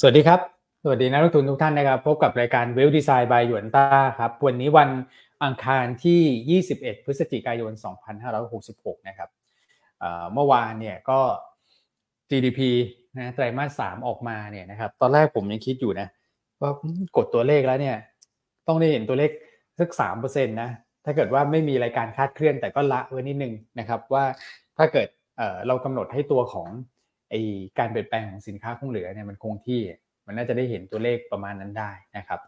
สวัสดีครับ สวัสดีนักลงทุนทุกท่านนะครับ พบกับรายการเวลดีไซน์บายหยวนต้าครับ วันนี้วันอังคารที่ 21 พฤศจิกายน 2566 นะครับเมื่อวานเนี่ยก็ GDP นะไตรมาส 3 ออกมาเนี่ยนะครับ ตอนแรกผมยังคิดอยู่นะว่ากดตัวเลขแล้วเนี่ย ต้องได้เห็นตัวเลขสัก3%นะ ถ้าเกิดว่าไม่มีรายการคาดเคลื่อนแต่ก็ละไว้นิดนึงนะครับว่าถ้าเกิดเรากำหนดให้ตัวของ ไอการเปลี่ยนแปลงของสินค้าคงเหลือเนี่ยมันคงที่มันน่าจะได้เห็นตัวเลขประมาณนั้นได้นะครับ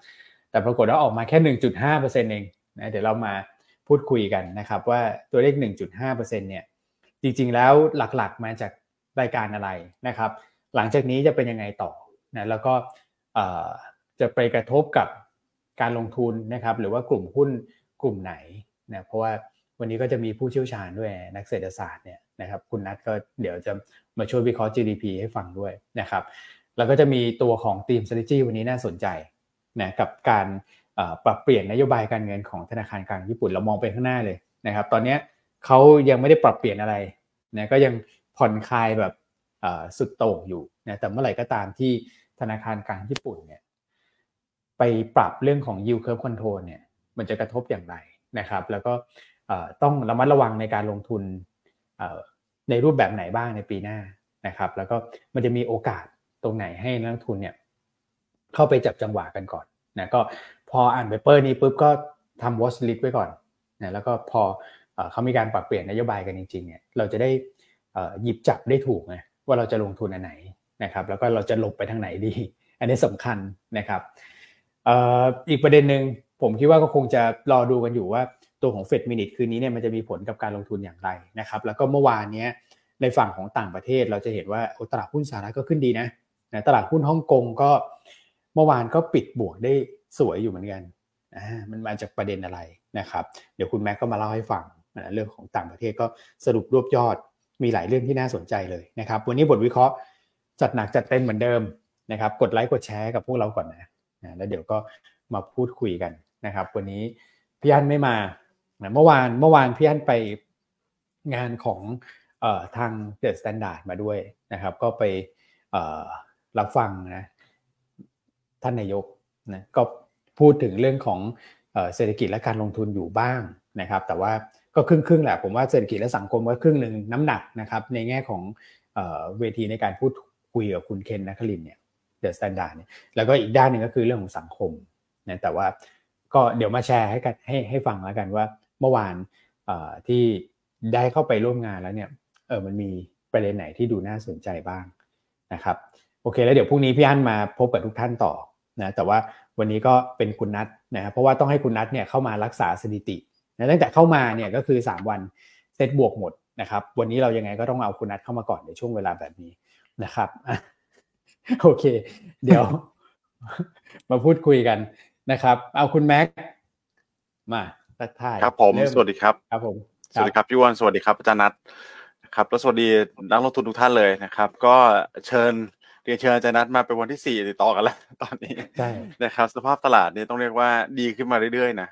แต่ปรากฏว่าออกมาแค่ 1.5%เองนะเดี๋ยวเรามาพูดคุยกันนะครับว่าตัวเลข 1.5%เนี่ยจริงๆแล้วหลักๆมาจากรายการอะไรนะครับ หลังจากนี้จะเป็นยังไงต่อนะแล้วก็จะไปกระทบกับการลงทุนนะครับ หรือว่ากลุ่มหุ้นกลุ่มไหนนะเพราะว่าวันนี้ก็จะมีผู้เชี่ยวชาญด้วยนักเศรษฐศาสตร์เนี่ยนะครับ คุณนัทก็เดี๋ยวจะ มาช่วยวิเคราะห์ GDP ให้ฟังด้วยนะครับ แล้วก็จะมีตัวของทีม strategy วันนี้น่าสนใจนะกับการปรับเปลี่ยนนโยบายการเงินของธนาคารกลางญี่ปุ่นเรามองไปข้างหน้าเลยนะครับ ตอนนี้เขายังไม่ได้ปรับเปลี่ยนอะไรนะก็ยังผ่อนคลายแบบสุดโต่งอยู่นะแต่เมื่อไหร่ก็ตามที่ธนาคารกลางญี่ปุ่นเนี่ยไปปรับเรื่องของ yield curve control เนี่ยมันจะกระทบอย่างไรนะครับ แล้วก็ต้องระมัดระวังในการลงทุน ในรูปแบบไหนบ้างในปีหน้านะครับ แล้วก็มันจะมีโอกาสตรงไหนให้นักทุนเนี่ยเข้าไปจับจังหวะกันก่อนนะก็พออ่านเปเปอร์นี้ปุ๊บก็ทำ watch list ไว้ก่อนนะแล้วก็พอเขามีการปรับเปลี่ยนนโยบายกันจริงๆเนี่ยเราจะได้หยิบจับได้ถูกไงว่าเราจะลงทุนอันไหนนะครับ แล้วก็เราจะหลบไปทางไหนดี อันนี้สำคัญนะครับอีกประเด็นหนึ่งผมคิดว่าก็คงจะรอดูกันอยู่ว่า ตัวของเฟดมินิทคืนนี้เนี่ยมันจะมีผลกับการลงทุนอย่างไรนะครับแล้วก็เมื่อวานเนี้ยในฝั่งของต่างประเทศเราจะเห็นว่าตลาดหุ้นสหรัฐก็ขึ้นดีนะนะตลาดหุ้นฮ่องกงก็เมื่อวานก็ปิดบวกได้สวยอยู่เหมือนกันอ่ามันมาจากประเด็นอะไรนะครับ เดี๋ยวคุณแม็กก็มาเล่าให้ฟังนะเรื่องของต่างประเทศก็สรุปรวบยอดมีหลายเรื่องที่น่าสนใจเลยนะครับ วันนี้บทวิเคราะห์จัดหนักจัดเต็มเหมือนเดิมนะครับ กดไลค์กดแชร์กับพวกเราก่อนนะนะแล้วเดี๋ยวก็มาพูดคุยกันนะครับ วันนี้พี่อั้นไม่มา นะเมื่อวานเมื่อวานพี่อั้นไปงานของเอ่อทาง THE STANDARD มาด้วยนะครับ ก็ไปรับฟังนะท่านนายกนะก็พูดถึงเรื่องของเศรษฐกิจและการลงทุนอยู่บ้างนะครับ แต่ว่าก็ครึ่งครึ่งแหละผมว่าเศรษฐกิจและสังคมก็ครึ่งหนึ่งน้ำหนักนะครับในแง่ของเวทีในการพูดคุยกับคุณเคนนครินทร์เนี่ย THE STANDARD เนี่ยแล้วก็อีกด้านหนึ่งก็คือเรื่องของสังคมนะแต่ว่าก็เดี๋ยวมาแชร์ให้กันให้ให้ฟังแล้วกันว่า เมื่อวานที่ได้เข้าไปร่วมงานแล้วเนี่ยเออมันมีประเด็นไหนที่ดูน่าสนใจบ้างนะครับโอเค แล้วเดี๋ยวพรุ่งนี้พี่อั้นมาพบกับทุกท่านต่อนะแต่ว่าวันนี้ก็เป็นคุณนัทนะครับเพราะว่าต้องให้คุณนัทเนี่ยเข้ามารักษาสถิตินะตั้งแต่เข้ามาเนี่ยก็คือ 3 วันเซตบวกหมดนะครับวันนี้เรายังไงก็ต้องเอาคุณนัทเข้ามาก่อนในช่วงเวลาแบบนี้นะครับโอเค เดี๋ยว มาพูดคุยกันนะครับ เอาคุณแม็กมา ทักทายครับผมสวัสดีครับครับผมสวัสดีครับพี่วันสวัสดีครับอาจารย์นัทครับแล้วสวัสดีนักลงทุนทุกท่านเลยนะครับ ก็เชิญเรียนเชิญอาจารย์นัทมาเป็นวันที่สี่ติดต่อกันแล้ว ตอนนี้ใช่นะครับ สภาพตลาดเนี่ยต้องเรียกว่าดีขึ้นมาเรื่อยๆนะ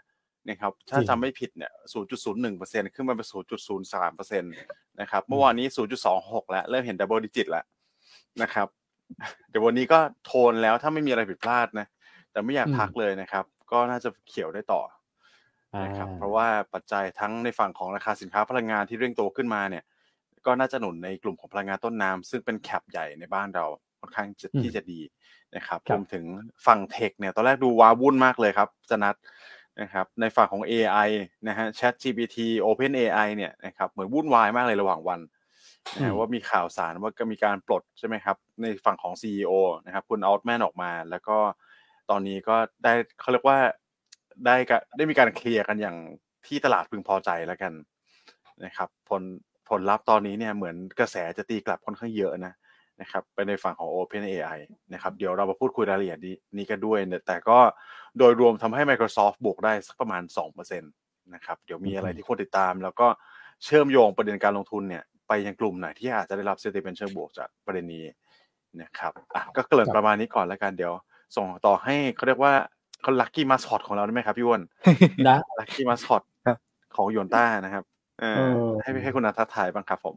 นะครับถ้าจำไม่ผิดเนี่ย 0.01%ขึ้นมาเป็น 0.03%นะครับ เมื่อวานนี้ 0.26 แล้ว เริ่มเห็นดับเบิลดิจิตแล้วนะครับ เดี๋ยววันนี้ก็โทนแล้วถ้าไม่มีอะไรผิดพลาดนะ แต่ไม่อยากพักเลยนะครับ ก็น่าจะเขียวได้ต่อ นะครับเพราะว่าปัจจัยทั้งในฝั่งของราคาสินค้าพลังงานที่เร่งโตขึ้นมาเนี่ย ก็น่าจะหนุนในกลุ่มของพลังงานต้นน้ำซึ่งเป็นแคปใหญ่ในบ้านเราค่อนข้างที่จะดีนะครับรวมถึงฝั่งเทคเนี่ยตอนแรกดูว้าวุ่นมากเลยครับจนัดนะครับในฝั่งของ AI นะฮะ Chat GPT Open AI เนี่ยนะครับเหมือนวุ่นวายมากเลยระหว่างวันนะว่ามีข่าวสารว่าก็มีการปลดใช่ไหมครับ ในฝั่งของ CEO นะครับคุณอัลต์แมนออกมา แล้วก็ตอนนี้ก็ได้เขาเรียกว่า ได้ได้มีการเคลียร์กันอย่างที่ตลาดพึงพอใจแล้วกันนะครับผลผลลัพธ์ตอนนี้เนี่ยเหมือนกระแสจะตีกลับค่อนข้างเยอะนะนะครับไปในฝั่งของ Open AI นะครับเดี๋ยวเรามาพูดคุยรายละเอียดนี้กันด้วย แต่ก็โดยรวมทำให้ Microsoft บวกได้สักประมาณ 2%นะครับเดี๋ยวมีอะไรที่ควรติดตาม แล้วก็เชื่อมโยงประเด็นการลงทุนเนี่ยไปยังกลุ่มไหนที่อาจจะได้รับเซติเป็นเชิงบวกจากประเด็นนี้นะครับอะก็เกริ่นประมาณนี้ก่อนแล้วกันเดี๋ยว ส่งต่อให้เขาเรียกว่า เขาลัคกี้มาสคอตของเราได้ไหมครับพี่วอนนะลัคกี้มาสคอตของโยนต้านะครับเออให้ให้คุณนัททายบ้างครับผม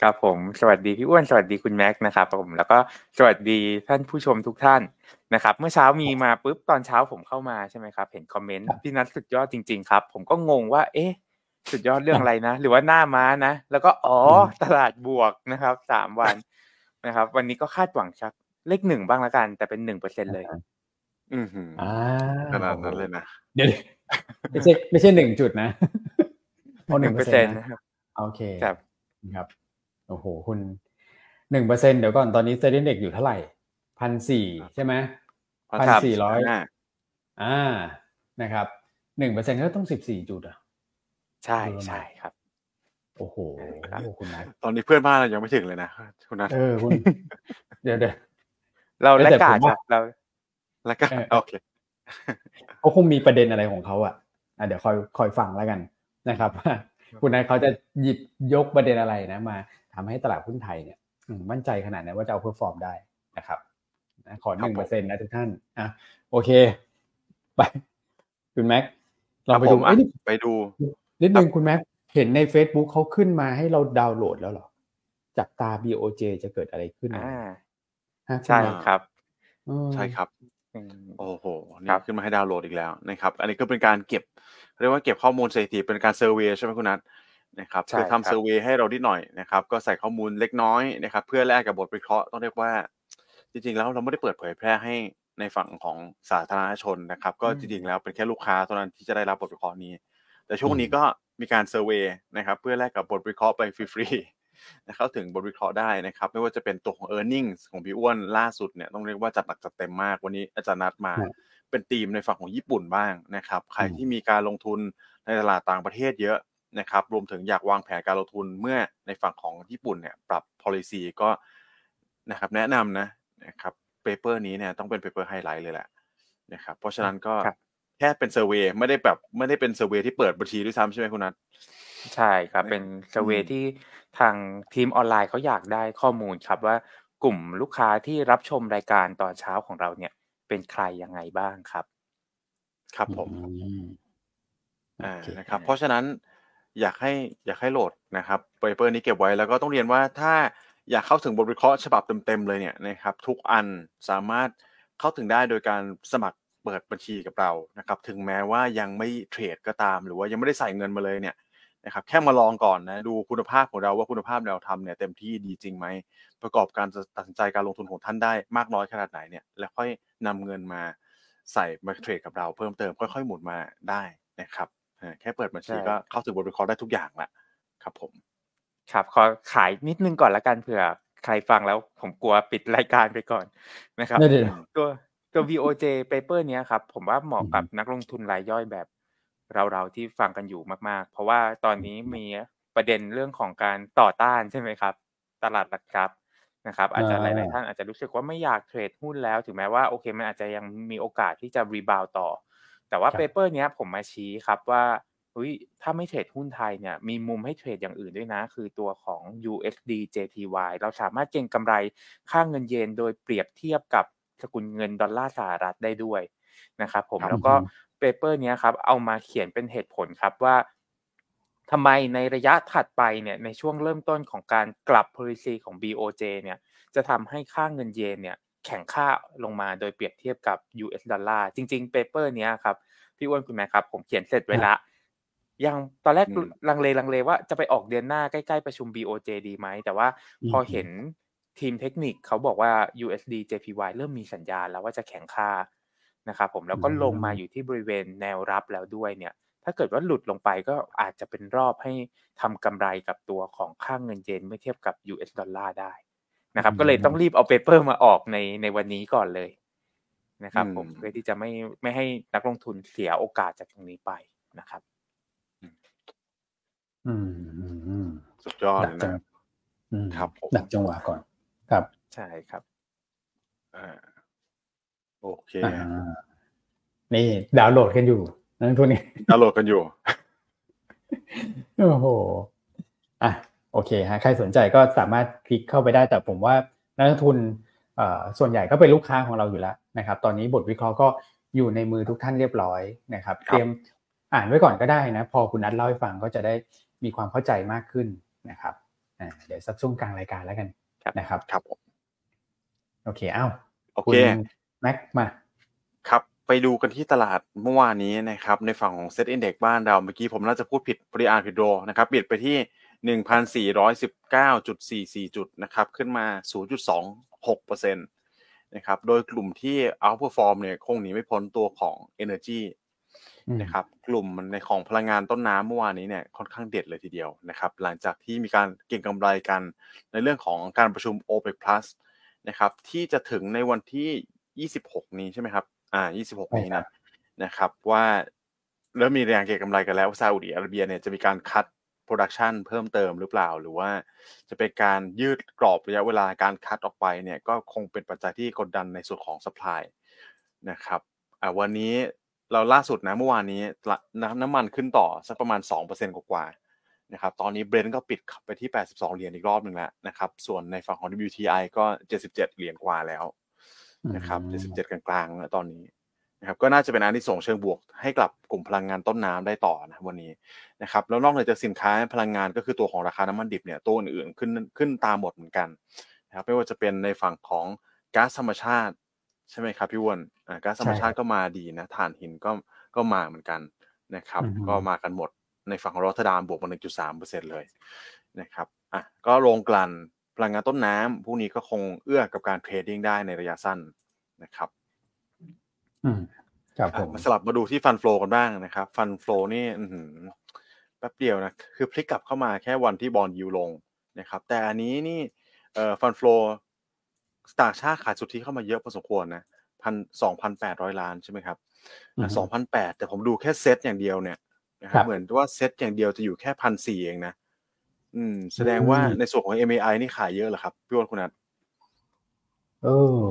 ครับผม สวัสดีพี่อ้วนสวัสดีคุณแม็กนะครับผมแล้วก็สวัสดีท่านผู้ชมทุกท่านนะครับ เมื่อเช้ามีมาปุ๊บตอนเช้าผมเข้ามาใช่ไหมครับ เห็นคอมเมนต์พี่นัทสุดยอดจริง ๆ ครับ ผมก็งงว่า เอ๊ะ สุดยอดเรื่องอะไรนะ หรือว่าหน้าม้านะ แล้วก็อ๋อตลาดบวกนะครับสามวันนะครับ วันนี้ก็คาดหวังชักเลขหนึ่งบ้างละกัน แต่เป็นหนึ่งเปอร์เซ็นเลย อืมอ่าขนาดนั้นเลยนะเดี๋ยวไม่ใช่ไม่ใช่หนึ่งจุดนะหนึ่งเปอร์เซ็นต์นะครับโอเคครับครับโอ้โหคุณหนึ่งเปอร์เซ็นเดี๋ยวก่อนตอนนี้เซ็นดีเด็กอยู่เท่าไหร่พันสี่ใช่ไหมพันสี่ร้อยอ่านะครับหนึ่งเปอร์เซ็นก็ต้องสิบสี่จุดอะใช่ใช่ครับ โอ้โหคุณนัทตอนนี้เพื่อนบ้านเรายังไม่ถึงเลยนะคุณนัทเออคุณเดี๋ยวเดี๋ยวเรา laggard เรา laggard โอเคเขาคงมีประเด็นอะไรของเขาอะอะเดี๋ยวคอยคอยฟังแล้วกันนะครับคุณนัทเขาจะหยิบยกประเด็นอะไรนะ มาทำให้ตลาดหุ้นไทยเนี่ยมั่นใจขนาดไหนว่าจะ outperform ได้นะครับขอหนึ่งเปอร์เซ็นต์นะทุกท่านอะโอเค ไป คุณแม็กเราไปดูไปดู นิดนึงคุณแม็กเห็นใน Facebook เขาขึ้นมาให้เราดาวน์โหลดแล้วหรอจับตา BOJ จะเกิดอะไรขึ้นอ่าใช่ครับ ใช่ครับ โอ้โหนี่ขึ้นมาให้ดาวน์โหลดอีกแล้วนะครับ อันนี้ก็เป็นการเก็บ เรียกว่าเก็บข้อมูลสถิติเป็นการเซอร์เวยใช่ไหมคุณนัทนะครับคือทำเซอร์เวยให้เราดิหน่อยนะครับ ก็ใส่ข้อมูลเล็กน้อยนะครับ เพื่อแลกกับบทวิเคราะห์ต้องเรียกว่า จริงๆ แล้วเราไม่ได้เปิดเผยแพร่ให้ในฝั่งของสาธารณชนนะครับ ก็จริงๆแล้วเป็นแค่ลูกค้าเท่านั้นที่จะได้รับบทวิเคราะห์นี้ แต่ช่วงนี้ก็มีการเซอร์เวยนะครับ เพื่อแลกกับบทวิเคราะห์ไปฟรีๆนะ เข้าถึงบทวิเคราะห์ได้นะครับไม่ว่าจะเป็นตัวของ e a r n i n g ของพี่อ้วนล่าสุดเนี่ยต้องเรียกว่าจัดหนักจัดเต็มมากวันนี้อาจารย์นัดมาเป็นทีมในฝั่งของญี่ปุ่นบ้างนะครับใครที่มีการลงทุนในตลาดต่างประเทศเยอะนะครับรวมถึงอยากวางแผนการลงทุนเมื่อในฝั่งของญี่ปุ่นเนี่ยปรับ policy ก็นะครับแนะนำนะนะครับ paper นี้เนี่ยต้องเป็น paper highlight เลยแหละนะครับเพราะฉะนั้นก็แค่เป็น survey ไม่ได้แบบไม่ได้เป็น survey ที่เปิดบัญชีด้วยซ้ำใช่ไหมคุณนัท ใช่ครับ เป็น survey ที่ทางทีมออนไลน์เขาอยากได้ข้อมูลครับว่ากลุ่มลูกค้าที่รับชมรายการตอนเช้าของเราเนี่ย เป็นใครยังไงบ้างครับ ครับผมอ่านะครับ เพราะฉะนั้นอยากให้อยากให้โหลดนะครับเปเปอร์นี้เก็บไว้แล้วก็ต้องเรียนว่าถ้าอยากเข้าถึงบทวิเคราะห์ฉบับเต็มๆเลยเนี่ยนะครับ ทุกอันสามารถเข้าถึงได้โดยการสมัครเปิดบัญชีกับเรานะครับ ถึงแม้ว่ายังไม่เทรดก็ตาม หรือว่ายังไม่ได้ใส่เงินมาเลยเนี่ย นะครับแค่มาลองก่อนนะดูคุณภาพของเราว่าคุณภาพแนวทำเนี่ยเต็มที่ดีจริงไหมประกอบการตัดสินใจการลงทุนของท่านได้มากน้อยขนาดไหนเนี่ยแล้วค่อยนำเงินมาใส่มาเทรดกับเราเพิ่มเติมค่อยๆหมุนมาได้นะครับแค่เปิดบัญชีก็เข้าถึงบทวิเคราะห์ได้ทุกอย่างแหละครับผม ครับขอขายนิดนึงก่อนละกันเผื่อใครฟังแล้วผมกลัวปิดรายการไปก่อนนะครับตัวตัว VOJ paper เนี้ยครับ ผมว่าเหมาะกับนักลงทุนรายย่อยแบบ เราๆที่ฟังกันอยู่มาก ๆ เพราะว่าตอนนี้มีประเด็นเรื่องของการต่อต้านใช่ไหมครับ ตลาดหลักทรัพย์นะครับอาจจะหลายๆท่านอาจจะรู้สึกว่าไม่อยากเทรดหุ้นแล้ว ถึงแม้ว่าโอเคมันอาจจะยังมีโอกาสที่จะ rebound ต่อ แต่ว่า paper เนี้ยผมมาชี้ครับว่าเฮ้ยถ้าไม่ trade หุ้นไทยเนี่ยมีมุมให้ trade อย่างอื่นด้วยนะ คือตัวของ USD JPY เราสามารถเก็งกำไรค่าเงินเยนโดยเปรียบเทียบกับสกุลเงินดอลลาร์สหรัฐได้ด้วยนะครับผมแล้วก็ paper นี้ครับเอามาเขียนเป็นเหตุผลครับว่าทำไมในระยะถัดไปเนี่ยในช่วงเริ่มต้นของการกลับ policy ของ BOJ เนี่ยจะทำให้ค่าเงินเยนเนี่ยแข็งค่าลงมาโดยเปรียบเทียบกับ US ดอลลาร์จริงๆเปเปอร์เนี้ยครับพี่อ้วนคุณแม่ครับ ผมเขียนเสร็จไว้ละยังตอนแรกลังเลลังเลว่าจะไปออกเดือนหน้าใกล้ๆประชุม BOJ ดีไหม แต่ว่าพอเห็นทีมเทคนิคเขาบอกว่า USD JPY เริ่มมีสัญญาณแล้วว่าจะแข็งค่า นะครับผมแล้วก็ลงมาอยู่ที่บริเวณแนวรับแล้วด้วยเนี่ยถ้าเกิดว่าหลุดลงไปก็อาจจะเป็นรอบให้ทำกำไรกับตัวของค่าเงินเยนเมื่อเทียบกับ US ดอลลาร์ได้นะครับ ก็เลยต้องรีบเอา paper มาออกในในวันนี้ก่อนเลยนะครับผมเพื่อที่จะไม่ไม่ให้นักลงทุนเสียโอกาสจากตรงนี้ไปนะครับ อืมสุดยอดนะครับดักจังหวะก่อน ครับ ใช่ครับอ่า โอเคนี่ดาวน์โหลดกันอยู่นักทุนนี่ดาวน์โหลดกันอยู่โอ้โหอะโอเคฮะใครสนใจก็สามารถคลิกเข้าไปได้แต่ผมว่านักทุนส่วนใหญ่ก็เป็นลูกค้าของเราอยู่แล้วนะครับ ตอนนี้บทวิเคราะห์ก็อยู่ในมือทุกท่านเรียบร้อยนะครับเตรียมอ่านไว้ก่อนก็ได้นะ พอคุณนัทเล่าให้ฟังก็จะได้มีความเข้าใจมากขึ้นนะครับอ่าเดี๋ยวสักช่วงกลางรายการแล้วกันนะครับครับผมโอเคอ้าวโอเค แม็กมาครับไปดูกันที่ตลาดเมื่อวานนี้นะครับในฝั่งของ SET Index บ้านเราเมื่อกี้ผมน่าจะพูดผิดปริอาร์ผิดโดนะครับปิดไปที่หนึ่งพันสี่ร้อยสิบเก้าจุดสี่สี่จุดนะครับขึ้นมาศูนย์จุดสองหกเปอร์เซ็นต์นะครับโดยกลุ่มที่ outperform เนี่ยคงหนีไม่พ้นตัวของ Energy นะครับกลุ่มในของพลังงานต้นน้ำเมื่อวานนี้เนี่ยค่อนข้างเด็ดเลยทีเดียวนะครับหลังจากที่มีการเก็งกำไรกันในเรื่องของการประชุม OPEC Plus นะครับที่จะถึงในวันที่ 26 นี้ใช่ไหมครับ อ่า 26 นี้นะนะครับ ว่าเริ่มมีแรงเก็งกำไรกันแล้วซาอุดิอาระเบียเนี่ยจะมีการ cut production เพิ่มเติมหรือเปล่า หรือว่าจะเป็นการยืดกรอบระยะเวลาการ cut ออกไปเนี่ยก็คงเป็นปัจจัยที่กดดันในส่วนของ supply นะครับอ่าวันนี้เราล่าสุดนะเมื่อวานนี้น้ำมันขึ้นต่อสักประมาณ 2%กว่าๆนะครับตอนนี้เบรนท์ก็ปิดไปที่ 82 เหรียญอีกรอบหนึ่งแล้วนะครับส่วนในฝั่งของ WTI ก็ 77 เหรียญกว่าแล้ว นะครับ77กลางๆแล้วตอนนี้นะครับก็น่าจะเป็นอันที่ส่งเชิงบวกให้กับกลุ่มพลังงานต้นน้ำได้ต่อนะวันนี้นะครับแล้วนอกจากสินค้าพลังงานก็คือตัวของราคาน้ำมันดิบเนี่ยตัวอื่นๆขึ้นขึ้นตามหมดเหมือนกันนะครับไม่ว่าจะเป็นในฝั่งของก๊าซธรรมชาติใช่ไหมครับพี่วอนอ่าก๊าซธรรมชาติก็มาดีนะถ่านหินก็ก็มาเหมือนกันนะครับ ก็มากันหมดในฝั่งของรอตเตอร์ดามบวกมา1.3%เลยนะครับอะก็โรงกลั่น พลังงานต้นน้ำพวกนี้ก็คงเอื้อกับการ trading ได้ในระยะสั้นนะครับอืมครับผมมาสลับมาดูที่ fund flow กันบ้างนะครับ fund flow นี่แป๊บเดียวนะ คือพลิกกลับเข้ามาแค่วันที่ bond yield ลงนะครับ แต่อันนี้นี่เอ่อ fund flow ต่างชาติขายสุทธิเข้ามาเยอะพอสมควรนะพันสองพันแปดร้อยล้านใช่ไหมครับสองพันแปดแต่ผมดูแค่เซตอย่างเดียวเนี่ยนะครับเหมือนว่าเซตอย่างเดียวจะอยู่แค่พันสี่เองนะ อืม แสดงว่าในส่วนของ MAI นี่ขายเยอะเหรอครับพี่วอนคุณนัทเออ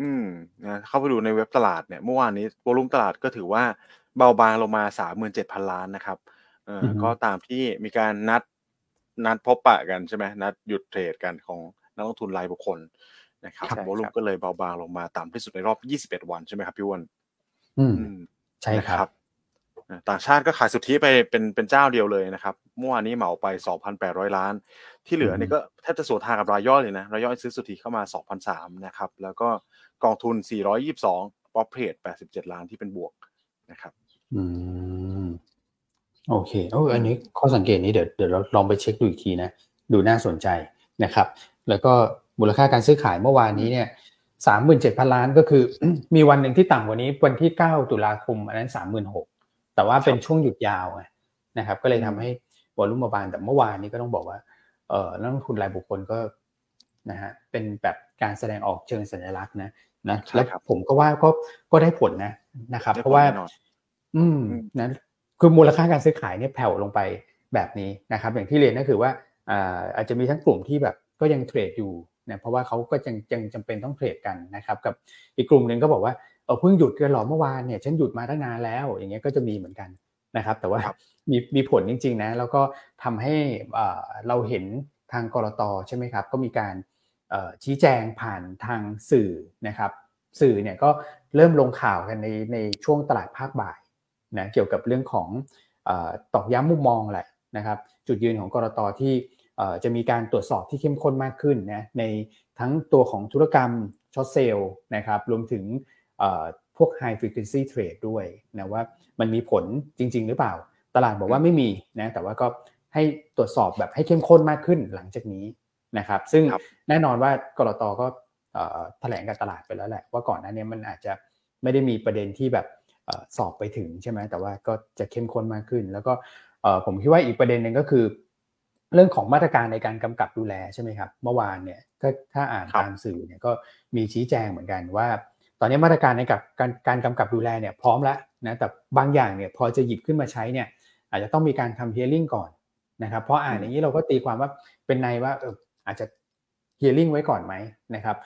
อืมนะเข้าไปดูในเว็บตลาดเนี่ยเมื่อวานนี้ volume ตลาดก็ถือว่าเบาบางลงมาสามหมื่นเจ็ดพันล้านนะครับเออก็ตามที่มีการนัดนัดพบปะกันใช่ไหมนัดหยุด trade กันของนักลงทุนรายบุคคลนะครับวอลุ่มก็เลยเบาบางลงมาต่ำที่สุดในรอบยี่สิบเอ็ดวันใช่ไหมครับพี่วอนอืม ใช่ครับ ต่างชาติก็ขายสุทธิไปเป็นเป็นเจ้าเดียวเลยนะครับเมื่อวานนี้เหมาไปสองพันแปดร้อยล้าน ที่เหลือนี่ก็แทบจะสวนทางกับรายย่อยเลยนะรายย่อยซื้อสุทธิเข้ามาสองพันสามนะครับ แล้วก็กองทุน 422ป๊อปเพจ87 ล้านที่เป็นบวกนะครับ อืม โอเคโอ้อันนี้ข้อสังเกตนี้เดี๋ยวเดี๋ยวเราลองไปเช็คดูอีกทีนะ ดูน่าสนใจนะครับ แล้วก็มูลค่าการซื้อขายเมื่อวานนี้เนี่ยสามหมื่นเจ็ดพันล้านก็คือ มีวันหนึ่งที่ต่ำกว่านี้วันที่เก้าตุลาคม อันนั้นสามหมื่นหก แต่ว่าเป็นช่วงหยุดยาวนะครับ ก็เลยทำให้วอลุ่มบานแต่เมื่อวานนี้ก็ต้องบอกว่าเออนักลงทุนรายบุคคลก็นะฮะเป็นแบบการแสดงออกเชิงสัญลักษณ์นะนะแล้วผมก็ว่าก็ก็ได้ผลนะนะครับ เพราะว่า อืมนะคือมูลค่าการซื้อขายเนี่ยแผ่วลงไปแบบนี้นะครับ อย่างที่เรียนก็คือว่าอ่าอาจจะมีทั้งกลุ่มที่แบบก็ยังเทรดอยู่นะเพราะว่าเขาก็ยังยังจำเป็นต้องเทรดกันนะครับ กับอีกกลุ่มหนึ่งก็บอกว่า เออเพิ่งหยุดกันหรอเมื่อวานเนี่ยฉันหยุดมาตั้งนานแล้ว อย่างเงี้ยก็จะมีเหมือนกันนะครับ แต่ว่ามีมีผลจริง ๆนะแล้วก็ทำให้เราเห็นทางกรตใช่ไหมครับ ก็มีการชี้แจงผ่านทางสื่อนะครับ สื่อเนี่ยก็เริ่มลงข่าวกันในในช่วงตลาดภาคบ่ายนะเกี่ยวกับเรื่องของตอกย้ำมุมมองแหละนะครับ จุดยืนของกรตที่จะมีการตรวจสอบที่เข้มข้นมากขึ้นนะในทั้งตัวของธุรกรรมช็อตเซลล์นะครับรวมถึง พวก high frequency trade ด้วยนะว่ามันมีผลจริง ๆ หรือเปล่า ตลาดบอกว่าไม่มีนะแต่ว่าก็ให้ตรวจสอบแบบให้เข้มข้นมากขึ้นหลังจากนี้นะครับ ซึ่งแน่นอนว่ากรตก็แถลงกับตลาดไปแล้วแหละว่าก่อนหน้านี้มันอาจจะไม่ได้มีประเด็นที่แบบสอบไปถึงใช่ไหมแต่ว่าก็จะเข้มข้นมากขึ้น แล้วก็ผมคิดว่าอีกประเด็นหนึ่งก็คือ เรื่องของมาตรการในการกำกับดูแลใช่ไหมครับ เมื่อวานเนี่ยถ้าถ้าอ่านตามสื่อเนี่ยก็มีชี้แจงเหมือนกันว่า ตอนนี้มาตรการในกับการการกำกับดูแลเนี่ยพร้อมแล้วนะแต่บางอย่างเนี่ยพอจะหยิบขึ้นมาใช้เนี่ยอาจจะต้องมีการทำเฮียริ่งก่อนนะครับเพราะอ่านอย่างนี้เราก็ตีความว่าเป็นในว่าอาจจะเฮียริ่งไว้ก่อนไหมนะครับ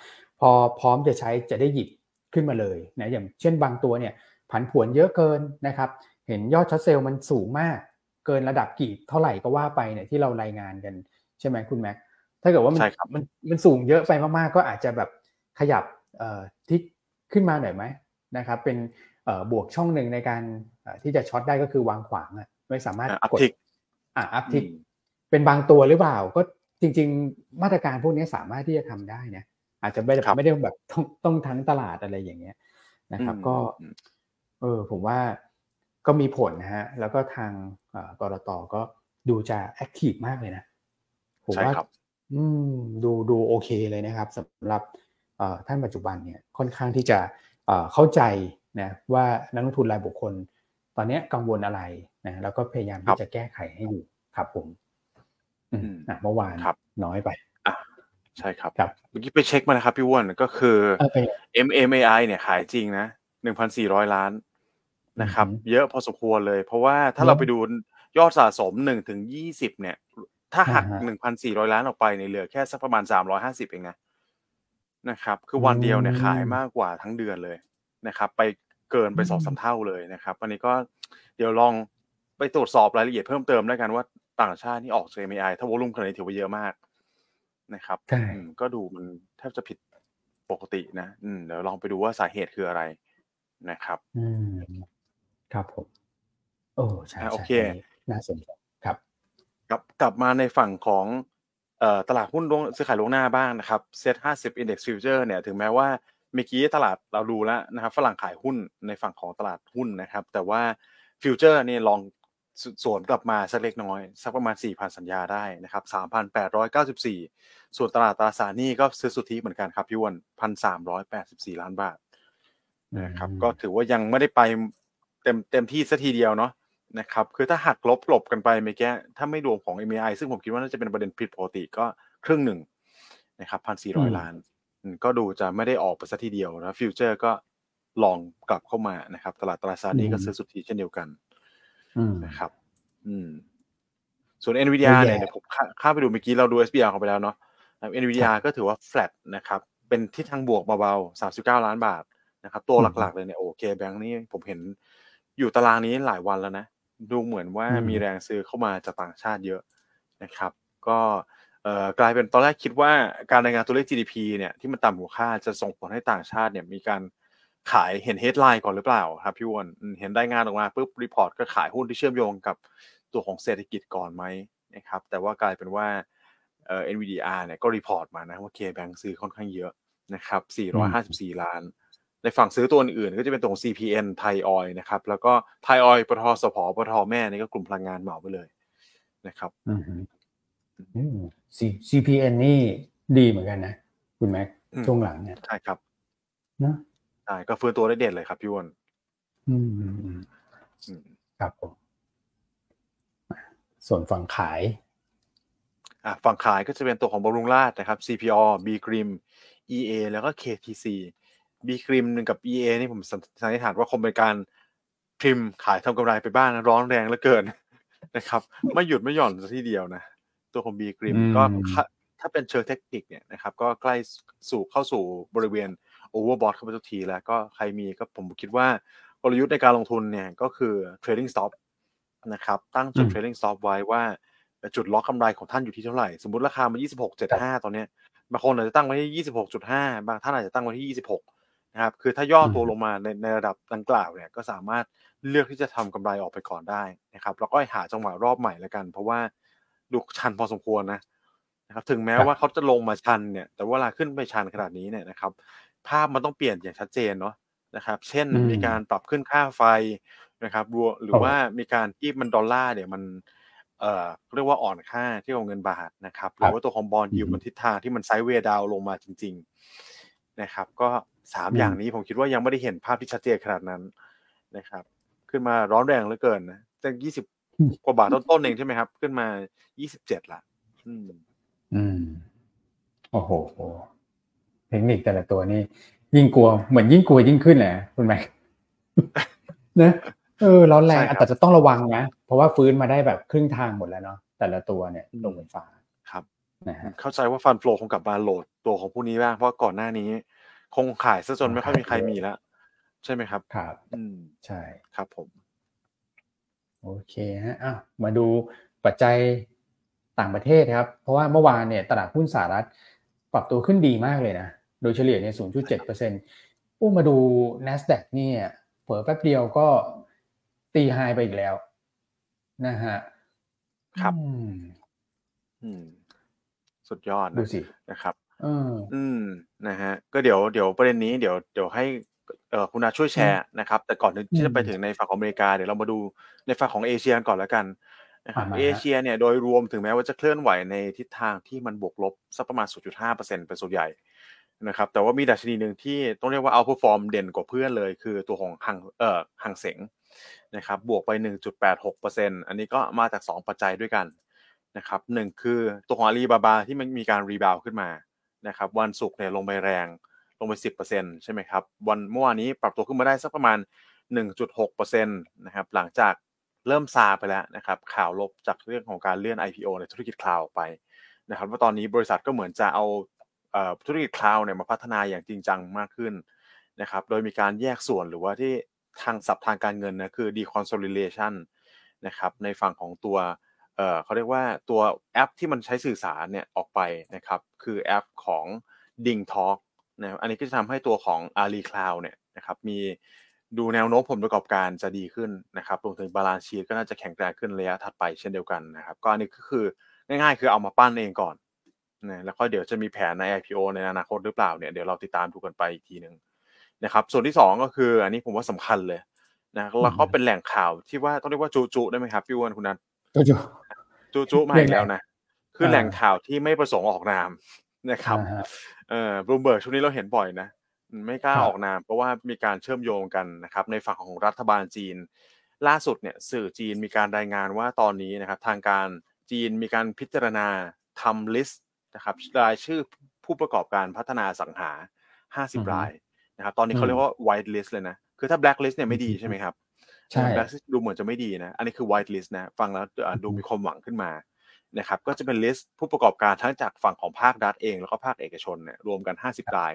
พอพร้อมจะใช้จะได้หยิบขึ้นมาเลยนะอย่างเช่นบางตัวเนี่ยผันผวนเยอะเกินนะครับเห็นยอดช็อตเซลล์มันสูงมาก เกินระดับกี่เท่าไหร่ก็ว่าไปเนี่ยที่เรารายงานกันใช่ไหมคุณแม็กถ้าเกิดว่ามันมันมันสูงเยอะไปมากๆ ก็อาจจะแบบขยับทิศ ขึ้นมาหน่อยไหมนะครับเป็นบวกช่องหนึ่งในการที่จะช็อตได้ก็คือวางขวางไม่สามารถกดอ่าอัพทิกเป็นบางตัวหรือเปล่าก็จริง ๆ มาตรการพวกนี้สามารถที่จะทำได้นะอาจจะไม่ได้ไม่ได้แบบต้องต้องทั้งตลาดอะไรอย่างเงี้ยนะครับ ก็ เออ ผมว่าก็มีผลนะฮะ แล้วก็ทางกรตก็ดูจะแอคทีฟมากเลยนะ ผมว่าอืมดูดูโอเคเลยนะครับสำหรับ ท่านปัจจุบันเนี่ยค่อนข้างที่จะเข้าใจนะว่านักลงทุนรายบุคคล ตอนนี้กังวลอะไรนะแล้วก็พยายามที่จะแก้ไขให้อยู่ครับผมเมื่อวานน้อยไปอะใช่ครับเมื่อกี้ไปเช็คมานะครับพี่ว้วนก็คือ MMAI เนี่ยขายจริงนะหนึ่งพันสี่ร้อยล้านนะครับ เยอะพอสมควรเลย เพราะว่าถ้าเราไปดูยอดสะสมหนึ่งถึงยี่สิบเนี่ย ถ้าหักหนึ่งพันสี่ร้อยล้านออกไปในเหลือแค่สักประมาณสามร้อยห้าสิบเองนะ นะครับ คือวันเดียวเนี่ยขายมากกว่าทั้งเดือนเลยนะครับ ไปเกินไปสองสาเท่าเลยนะครับวันนี้ก็เดี๋ยวลองไปตรวจสอบรายละเอียดเพิ่มเติมแล้วกันว่าต่างชาตินี่ออกจาก MAI ถ้าวอลุ่มขนาดนี้ถือว่าเยอะมากนะครับก็ดูมันแทบจะผิดปกตินะอืมเดี๋ยวลองไปดูว่าสาเหตุคืออะไรนะครับ อืมครับผมโอ้ใช่โอเคน่าสนใจครับกลับกลับมาในฝั่งของเอ่อ ตลาดหุ้นลงซื้อขายล่วงหน้าบ้างนะครับเซ็ตห้าสิบ Index Futures เนี่ยถึงแม้ว่าเมื่อกี้ตลาดเราดูแล้วนะครับฝรั่งขายหุ้นในฝั่งของตลาดหุ้นนะครับ แต่ว่า Futures นี่ long สวนกลับมาสักเล็กน้อย สักประมาณ 4,000 สัญญาได้นะครับ 3,894 ส่วนตลาดตราสารหนี้ก็ซื้อสุทธิเหมือนกันครับพี่วัน1,384 ล้านบาทนะครับก็ถือว่ายังไม่ได้ไปเต็มเต็มที่สักทีเดียวเนาะ นะครับคือถ้าหักลบกลบกันไปไม่แก้ถ้าไม่รวมของ MAI ซึ่งผมคิดว่าน่าจะเป็นประเด็นผิดปกติก็ครึ่งหนึ่งนะครับพันสี่ร้อยล้าน ก็ดูจะไม่ได้ออกไปสัทีเดียวนะฟิวเจอร์ก็ลองกลับเข้ามานะครับ ตลาดตราสารนี้ก็ซื้อสุทธิเช่นเดียวกันนะครับ อืม ส่วน NVIDIA เนี่ยผมข้าไปดูเมื่อกี้เราดู SBR เข้าไปแล้วเนาะ NVIDIA ก็ถือว่า flat นะครับ เป็นทิศทางบวกเบาๆ 39 ล้านบาทนะครับ ตัวหลักๆเลยเนี่ยโอเคแบงค์นี่ผมเห็นอยู่ตารางนี้หลายวันแล้วนะ ดูเหมือนว่ามีแรงซื้อเข้ามาจากต่างชาติเยอะนะครับ ก็กลายเป็นตอนแรกคิดว่าการรายงานตัวเลข GDP เนี่ยที่มันต่ำกว่าคาดจะส่งผลให้ต่างชาติเนี่ยมีการขายเห็น headline ก่อนหรือเปล่าครับพี่วอนเห็นได้งานออกมาปุ๊บ report ก็ขายหุ้นที่เชื่อมโยงกับตัวของเศรษฐกิจก่อนไหมนะครับแต่ว่ากลายเป็นว่าเอ่อ NVDR เนี่ยก็ report มานะว่า KBANK ซื้อค่อนข้างเยอะนะครับ454 ล้าน ในฝั่งซื้อตัวอื่นก็จะเป็นตรง CPN ไทยออยนะครับ แล้วก็ไทยออยปตทสพปตทแม่นี่ก็กลุ่มพลังงานเหมาไปเลยนะครับอืม CPN นี่ดีเหมือนกันนะ คุณแม็กช่วงหลังเนี่ยใช่ครับนะใช่ก็ฟื้นตัวได้เด่นเลยครับพี่วอนอืมครับผมส่วนฝั่งขายอ่าฝั่งขายก็จะเป็นตัวของบรุงราชนะครับ CPO B Grim EA แล้วก็ KTC B Grim หนึ่งกับ EA นี่ผมสันนิษฐานว่าคงเป็นการพิมพ์ขายทำกำไรไปบ้างร้อนแรงเหลือเกินนะครับ ไม่หยุดไม่หย่อนทีเดียวนะ ตัวของ B Grim ก็ถ้าเป็นเชิงเทคนิคเนี่ยนะครับ ก็ใกล้สู่เข้าสู่บริเวณ overbought เข้าไปทุกทีแล้วก็ใครมีก็ผมคิดว่ากลยุทธ์ในการลงทุนเนี่ยก็คือ trailing stop นะครับ ตั้งจุด trading stop ไว้ว่า จุดล็อกกำไรของท่านอยู่ที่เท่าไหร่ สมมติราคามา26.75 ตอนนี้บางคนอาจจะตั้งไว้ที่ 26.5 บางท่านอาจจะตั้งไว้ที่ 26 นะครับคือถ้าย่อตัวลงมาในในระดับดังกล่าวเนี่ยก็สามารถเลือกที่จะทำกำไรออกไปก่อนได้นะครับ แล้วก็หาจังหวะรอบใหม่แล้วกัน เพราะว่าดูชันพอสมควรนะนะครับ ถึงแม้ว่าเขาจะลงมาชันเนี่ย แต่เวลาขึ้นไปชันขนาดนี้เนี่ยนะครับ ภาพมันต้องเปลี่ยนอย่างชัดเจนเนาะนะครับ เช่นมีการปรับขึ้นค่าไฟนะครับรวหรือว่ามีการที่มันดอลลาร์เนี่ยมันเอ่อเรียกว่าอ่อนค่าที่ของเงินบาทนะครับ หรือว่าตัวของบอลยูมันทิศทางที่มันไซด์เวย์ดาวลงมาจริงๆ นะครับ ก็สามอย่างนี้ผมคิดว่ายังไม่ได้เห็นภาพที่ชัดเจนขนาดนั้นนะครับ ขึ้นมาร้อนแรงเหลือเกินนะตั้งยี่สิบกว่าบาทต้นๆเองใช่ไหมครับ ขึ้นมายี่สิบเจ็ดละอืม อืมโอ้โหเทคนิคแต่ละตัวนี่ยิ่งกลัวเหมือนยิ่งกลัวยิ่งขึ้นแหละคุณแม่นะเออร้อนแรงแต่จะต้องระวังนะ เพราะว่าฟื้นมาได้แบบครึ่งทางหมดแล้วเนาะแต่ละตัวเนี่ยลงเป็นฟ้าครับ นะฮะเข้าใจว่าฟันโฟลคงกลับมาโหลดตัวของพวกนี้บ้างเพราะก่อนหน้านี้ คงขายซะจนไม่ค่อยมีใครมีแล้วใช่ไหมครับครับ อืมใช่ครับผม โอเคฮะอ้าวมาดูปัจจัยต่างประเทศครับ เพราะว่าเมื่อวานเนี่ยตลาดหุ้นสหรัฐปรับตัวขึ้นดีมากเลยนะ โดยเฉลี่ยเนี่ย0.7%อู้มาดู NASDAQ เนี่ยเผลอแป๊บเดียวก็ตีไฮไปอีกแล้วนะฮะ ครับ อืม สุดยอดดูสินะครับอืมอืมนะฮะก็เดี๋ยวเดี๋ยวประเด็นนี้เดี๋ยวเดี๋ยวให้เอ่อคุณอาช่วยแชร์นะครับ แต่ก่อนที่จะไปถึงในฝั่งของอเมริกาเดี๋ยวเรามาดูในฝั่งของเอเชียก่อนแล้วกันนะครับเอเชียเนี่ยโดยรวมถึงแม้ว่าจะเคลื่อนไหวในทิศทางที่มันบวกลบสักประมาณ 0.5%เป็นส่วนใหญ่นะครับแต่ว่ามีดัชนีหนึ่งที่ต้องเรียกว่า outperform เด่นกว่าเพื่อนเลย คือตัวของหังเอ่อหังเสงนะครับบวกไป 1.86%อันนี้ก็มาจาก 2 ปัจจัยด้วยกัน นะครับหนึ่งคือตัวของอาลีบาบาที่มันมีการ rebound ขึ้นมานะครับวันศุกร์เนี่ยลงไปแรง ลงไป 10%ใช่ไหมครับวันเมื่อวานนี้ปรับตัวขึ้นมาได้สักประมาณ 1.6%นะครับหลังจากเริ่มซาไปแล้วนะครับข่าวลบจากเรื่องของการเลื่อน IPO ในธุรกิจ cloud ไปนะครับว่าตอนนี้บริษัทก็เหมือนจะเอาธุรกิจ cloud เนี่ยมาพัฒนาอย่างจริงจังมากขึ้นนะครับโดยมีการแยกส่วนหรือว่าที่ทางสับทางการเงินนะคือ deconsolidation นะครับในฝั่งของตัว เอ่อเขาเรียกว่าตัวแอปที่มันใช้สื่อสารเนี่ยออกไปนะครับคือแอปของ DingTalk นะอันนี้ก็จะทำให้ตัวของ Ali Cloud เนี่ยนะครับมีดูแนวโน้มผลประกอบการจะดีขึ้นนะครับรวมถึง balance sheet ก็น่าจะแข็งแกร่งขึ้นระยะถัดไปเช่นเดียวกันนะครับก็อันนี้ก็คือง่ายๆ คือเอามาปั้นเองก่อนนะแล้วก็เดี๋ยวจะมีแผนใน IPO ในอนาคตหรือเปล่าเนี่ยเดี๋ยวเราติดตามดูกันไปอีกทีหนึ่งนะครับส่วนที่ 2 ก็คืออันนี้ผมว่าสำคัญเลยนะแล้วก็เป็นแหล่งข่าวที่ว่าต้องเรียกว่าจูจูได้ไหมครับพี่วันคุณนัทจู จูจูจูมาอีกแล้วนะ คือแหล่งข่าวที่ไม่ประสงค์ออกนามนะครับเออบลูเบิร์กช่วงนี้เราเห็นบ่อยนะ ไม่กล้าออกนาม เพราะว่ามีการเชื่อมโยงกันนะครับ ในฝั่งของรัฐบาลจีน ล่าสุดเนี่ยสื่อจีนมีการรายงานว่าตอนนี้นะครับ ทางการจีนมีการพิจารณาทำ list นะครับรายชื่อผู้ประกอบการพัฒนาอสังหา 50 รายนะครับ ตอนนี้เขาเรียกว่า white list เลยนะ คือถ้า black list เนี่ยไม่ดีใช่ไหมครับ ใช่ black list ดูเหมือนจะไม่ดีนะ อันนี้คือ white list นะ ฟังแล้วดูมีความหวังขึ้นมานะครับ ก็จะเป็น list ผู้ประกอบการทั้งจากฝั่งของภาครัฐเอง แล้วก็ภาคเอกชนเนี่ยรวมกัน 50 ราย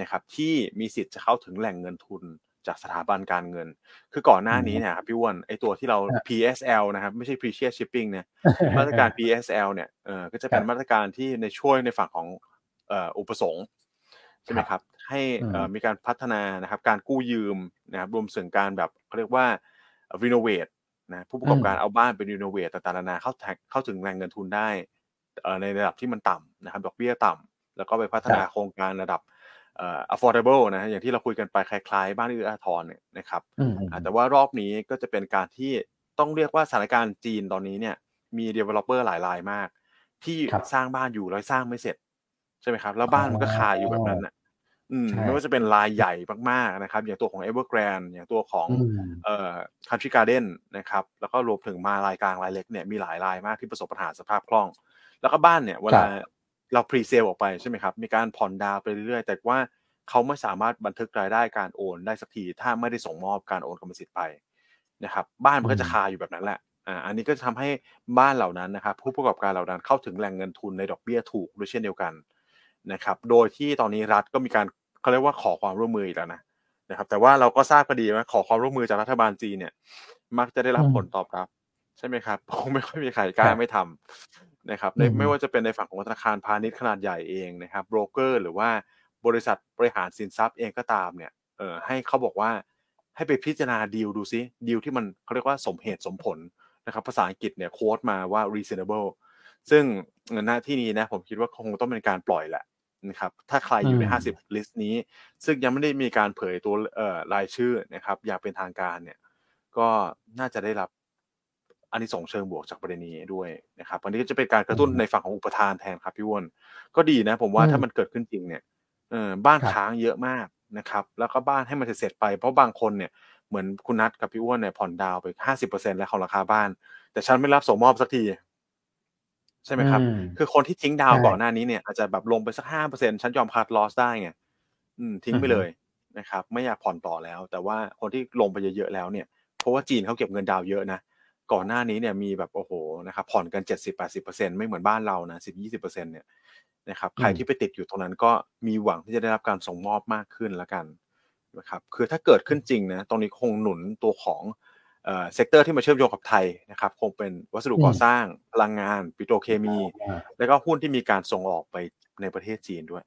นะครับ ที่มีสิทธิ์จะเข้าถึงแหล่งเงินทุนจากสถาบันการเงิน คือก่อนหน้านี้เนี่ยครับพี่อ้วนไอตัวที่เรา PSL นะครับ ไม่ใช่ Precious Shipping เนี่ยมาตรการ PSL เนี่ยเออก็จะเป็นมาตรการที่ในช่วยในฝั่งของเอ่ออุปสงค์ใช่ไหมครับ ให้มีการพัฒนานะครับการกู้ยืมนะครับรวมถึงการแบบเขาเรียกว่า renovate นะผู้ประกอบการเอาบ้านไปรีโนเวทต่างๆนานาเข้าเข้าถึงแหล่งเงินทุนได้ในระดับที่มันต่ำนะครับดอกเบี้ยต่ำแล้วก็ไปพัฒนาโครงการระดับเอ่อ affordable นะอย่างที่เราคุยกันไปคล้าย ๆ บ้านเอื้ออาทรเนี่ยนะครับแต่ว่ารอบนี้ก็จะเป็นการที่ต้องเรียกว่าสถานการณ์จีนตอนนี้เนี่ยมี developer หลายรายมาก ที่สร้างบ้านอยู่แล้วสร้างไม่เสร็จใช่ไหมครับ แล้วบ้านมันก็คาอยู่แบบนั้นนะอืม ไม่ว่าจะเป็นรายใหญ่มากๆนะครับ อย่างตัวของ Evergrande อย่างตัวของเอ่อ Country Garden นะครับ แล้วก็รวมถึงมารายกลางรายเล็กเนี่ยมีหลายรายมากที่ประสบปัญหาสภาพคล่อง แล้วก็บ้านเนี่ยเวลาเราพรีเซลออกไปใช่ไหมครับ มีการผ่อนดาวไปเรื่อยๆ แต่ว่าเขาไม่สามารถบันทึกรายได้การโอนได้สักที ถ้าไม่ได้ส่งมอบการโอนกรรมสิทธิ์ไปนะครับ บ้านมันก็จะคาอยู่แบบนั้นแหละอ่าอันนี้ก็จะทำให้บ้านเหล่านั้นนะครับ ผู้ประกอบการเหล่านั้นเข้าถึงแหล่งเงินทุนในดอกเบี้ยถูกด้วยเช่นเดียวกันนะครับ โดยที่ตอนนี้รัฐก็มีการ เขาเรียกว่าขอความร่วมมืออีกแล้วนะนะครับ แต่ว่าเราก็ทราบพอดีว่าขอความร่วมมือจากรัฐบาลจีนเนี่ย มักจะได้รับผลตอบรับ ใช่ไหมครับคงไม่ค่อยมีใครกล้าไม่ทำนะครับในไม่ว่าจะเป็นในฝั่งของธนาคารพาณิชย์ขนาดใหญ่เองนะครับโบรกเกอร์ หรือว่าบริษัทบริหารสินทรัพย์เองก็ตามเนี่ยเออให้เขาบอกว่าให้ไปพิจารณาดีลดูซิดีลที่มันเขาเรียกว่าสมเหตุสมผลนะครับภาษาอังกฤษเนี่ย quote มาว่า reasonable ซึ่งหน้าที่นี้นะผมคิดว่าคงต้องเป็นการปล่อยแหละ นะครับถ้าใครอยู่ใน 50 list นี้ ซึ่งยังไม่ได้มีการเผยตัวเอ่อรายชื่อนะครับ อยากเป็นทางการเนี่ย ก็น่าจะได้รับอันนี้ส่งเชิงบวกจากประเด็นนี้ด้วยนะครับอันนี้ก็จะเป็นการกระตุ้นในฝั่งของอุปทานแทนครับพี่วอนก็ดีนะ ผมว่าถ้ามันเกิดขึ้นจริงเนี่ยเออบ้านค้างเยอะมากนะครับ แล้วก็บ้านให้มันเสร็จไปเพราะบางคนเนี่ยเหมือนคุณนัทกับพี่อ้วนเนี่ยผ่อนดาวไปห้าสิบเปอร์เซ็นต์แล้วของราคาบ้าน แต่ฉันไม่รับส่งมอบสักที ใช่ไหมครับ คือคนที่ทิ้งดาวก่อนหน้านี้เนี่ยอาจจะแบบลงไปสักห้าเปอร์เซ็นฉันยอมคัดลอสได้ไงอืมทิ้งไปเลยนะครับ ไม่อยากผ่อนต่อแล้ว แต่ว่าคนที่ลงไปเยอะๆแล้วเนี่ยเพราะว่าจีนเขาเก็บเงินดาวเยอะนะก่อนหน้านี้เนี่ยมีแบบโอ้โหนะครับผ่อนกันเจ็ดสิบแปดสิบเปอร์เซ็นไม่เหมือนบ้านเรานะสิบยี่สิบเปอร์เซ็นเนี่ยนะครับใครที่ไปติดอยู่ตรงนั้นก็มีหวังที่จะได้รับการส่งมอบมากขึ้นแล้วกันนะครับคือถ้าเกิดขึ้นจริงนะตรงนี้คงหนุนตัวของ sector ที่มาเชื่อมโยงกับไทยนะครับคงเป็นวัสดุก่อสร้างพลังงานปิโตรเคมี แล้วก็หุ้นที่มีการส่งออกไปในประเทศจีนด้วย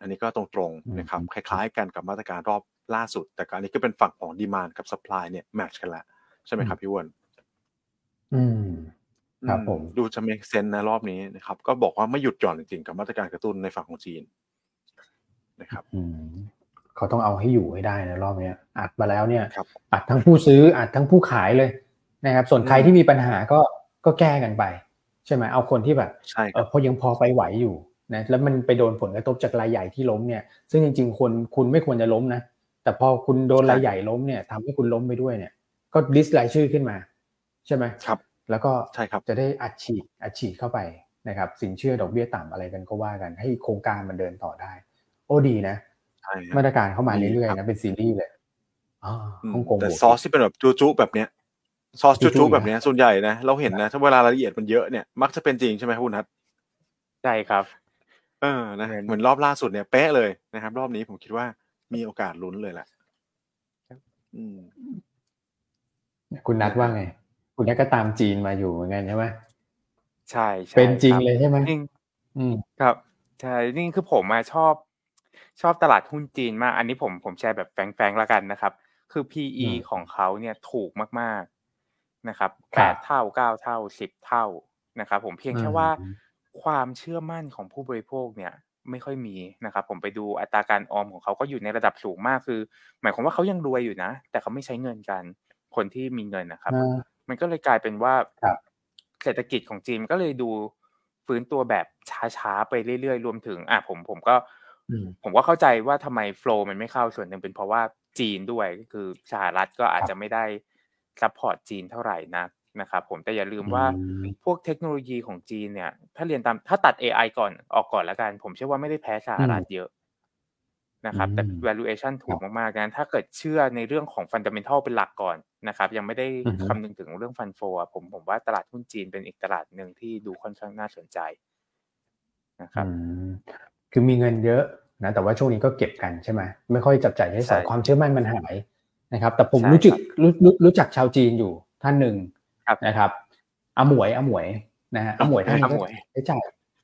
อันนี้ก็ตรงๆนะครับคล้าย ๆ กันกับมาตรการรอบล่าสุด แต่การนี้ก็เป็นฝั่งของดีมานกับสป라이เนี่ยแมทช์กันแล้วใช่ไหมครับพี่วอนอืมครับผมดูจะมีเซนในรอบนี้นะครับ ก็บอกว่าไม่หยุดหย่อนจริงๆกับมาตรการกระตุ้นในฝั่งของจีนนะครับ เขาต้องเอาให้อยู่ให้ได้นะรอบนี้อัดมาแล้วเนี่ยอัดทั้งผู้ซื้ออัดทั้งผู้ขายเลยนะครับ ส่วนใครที่มีปัญหาก็ก็แก้กันไป ใช่ไหมเอาคนที่แบบเออพอยังพอไปไหวอยู่นะแล้วมันไปโดนผลกระทบจากรายใหญ่ที่ล้มเนี่ย ซึ่งจริง ๆ คนคุณไม่ควรจะล้มนะแต่พอคุณโดนรายใหญ่ล้มเนี่ยทำให้คุณล้มไปด้วยเนี่ย ก็ลิสต์รายชื่อขึ้นมา ใช่ไหมครับ แล้วก็ใช่ครับจะได้อัดฉีดอัดฉีดเข้าไปนะครับ สินเชื่อดอกเบี้ยต่ำอะไรกันก็ว่ากัน ให้โครงการมันเดินต่อได้ โอ้ดีนะ มาตรการเข้ามาเรื่อยๆนะเป็นซีรีส์เลยอ๋อฮ่องกงแต่ซอสที่เป็นแบบจุๆแบบเนี้ยซอสจุๆแบบเนี้ยส่วนใหญ่นะเราเห็นนะถ้าเวลารายละเอียดมันเยอะเนี่ยมักจะเป็นจริงใช่ไหมคุณนัทใช่ครับ เออนะเหมือนรอบล่าสุดเนี่ยเป๊ะเลยนะครับ รอบนี้ผมคิดว่ามีโอกาสลุ้นเลยแหละอืมคุณนัดว่าไง คุณนัดก็ตามจีนมาอยู่เหมือนกันใช่ไหมใช่เป็นจริงเลยใช่ไหมจริงอืมครับใช่นี่คือผมมาชอบ ชอบตลาดหุ้นจีนมาก อันนี้ผมผมแชร์แบบแฝงๆแล้วกันนะครับ คือ PE ของเขาเนี่ยถูกมากๆนะครับแปดเท่าเก้าเท่าสิบเท่านะครับ ผมเพียงแค่ว่าความเชื่อมั่นของผู้บริโภคเนี่ยไม่ค่อยมีนะครับ ผมไปดูอัตราการออมของเขาก็อยู่ในระดับสูงมากคือ หมายความว่าเขายังรวยอยู่นะ แต่เขาไม่ใช้เงินกัน คนที่มีเงินนะครับ มันก็เลยกลายเป็นว่าเศรษฐกิจของจีนก็เลยดูฟื้นตัวแบบช้าๆไปเรื่อยๆ รวมถึง อะผมผมก็ ผมก็เข้าใจว่าทำไม flow มันไม่เข้าส่วนหนึ่งเป็นเพราะว่าจีนด้วยคือสหรัฐก็อาจจะไม่ได้ support จีนเท่าไหร่นะนะครับผมแต่อย่าลืมว่าพวกเทคโนโลยีของจีนเนี่ย ถ้าเรียนตามถ้าตัด AI ก่อนออกก่อนแล้วกัน ผมเชื่อว่าไม่ได้แพ้สหรัฐเยอะนะครับแต่ valuation ถูกมากๆงั้นถ้าเกิดเชื่อในเรื่องของ fundamental เป็นหลักก่อนนะครับ ยังไม่ได้คำนึงถึงเรื่องฟันโฟผมผมว่าตลาดหุ้นจีนเป็นอีกตลาดหนึ่งที่ดูค่อนข้างน่าสนใจนะครับ คือมีเงินเยอะนะแต่ว่าช่วงนี้ก็เก็บกันใช่ไหมไม่ค่อยจับจ่ายใช้สอยความเชื่อมั่นมันหายนะครับ แต่ผมรู้จักรู้รู้จักชาวจีนอยู่ท่านหนึ่งนะครับอาหมวยอาหมวยนะฮะอาหมวยท่านนี้ใช้จ่าย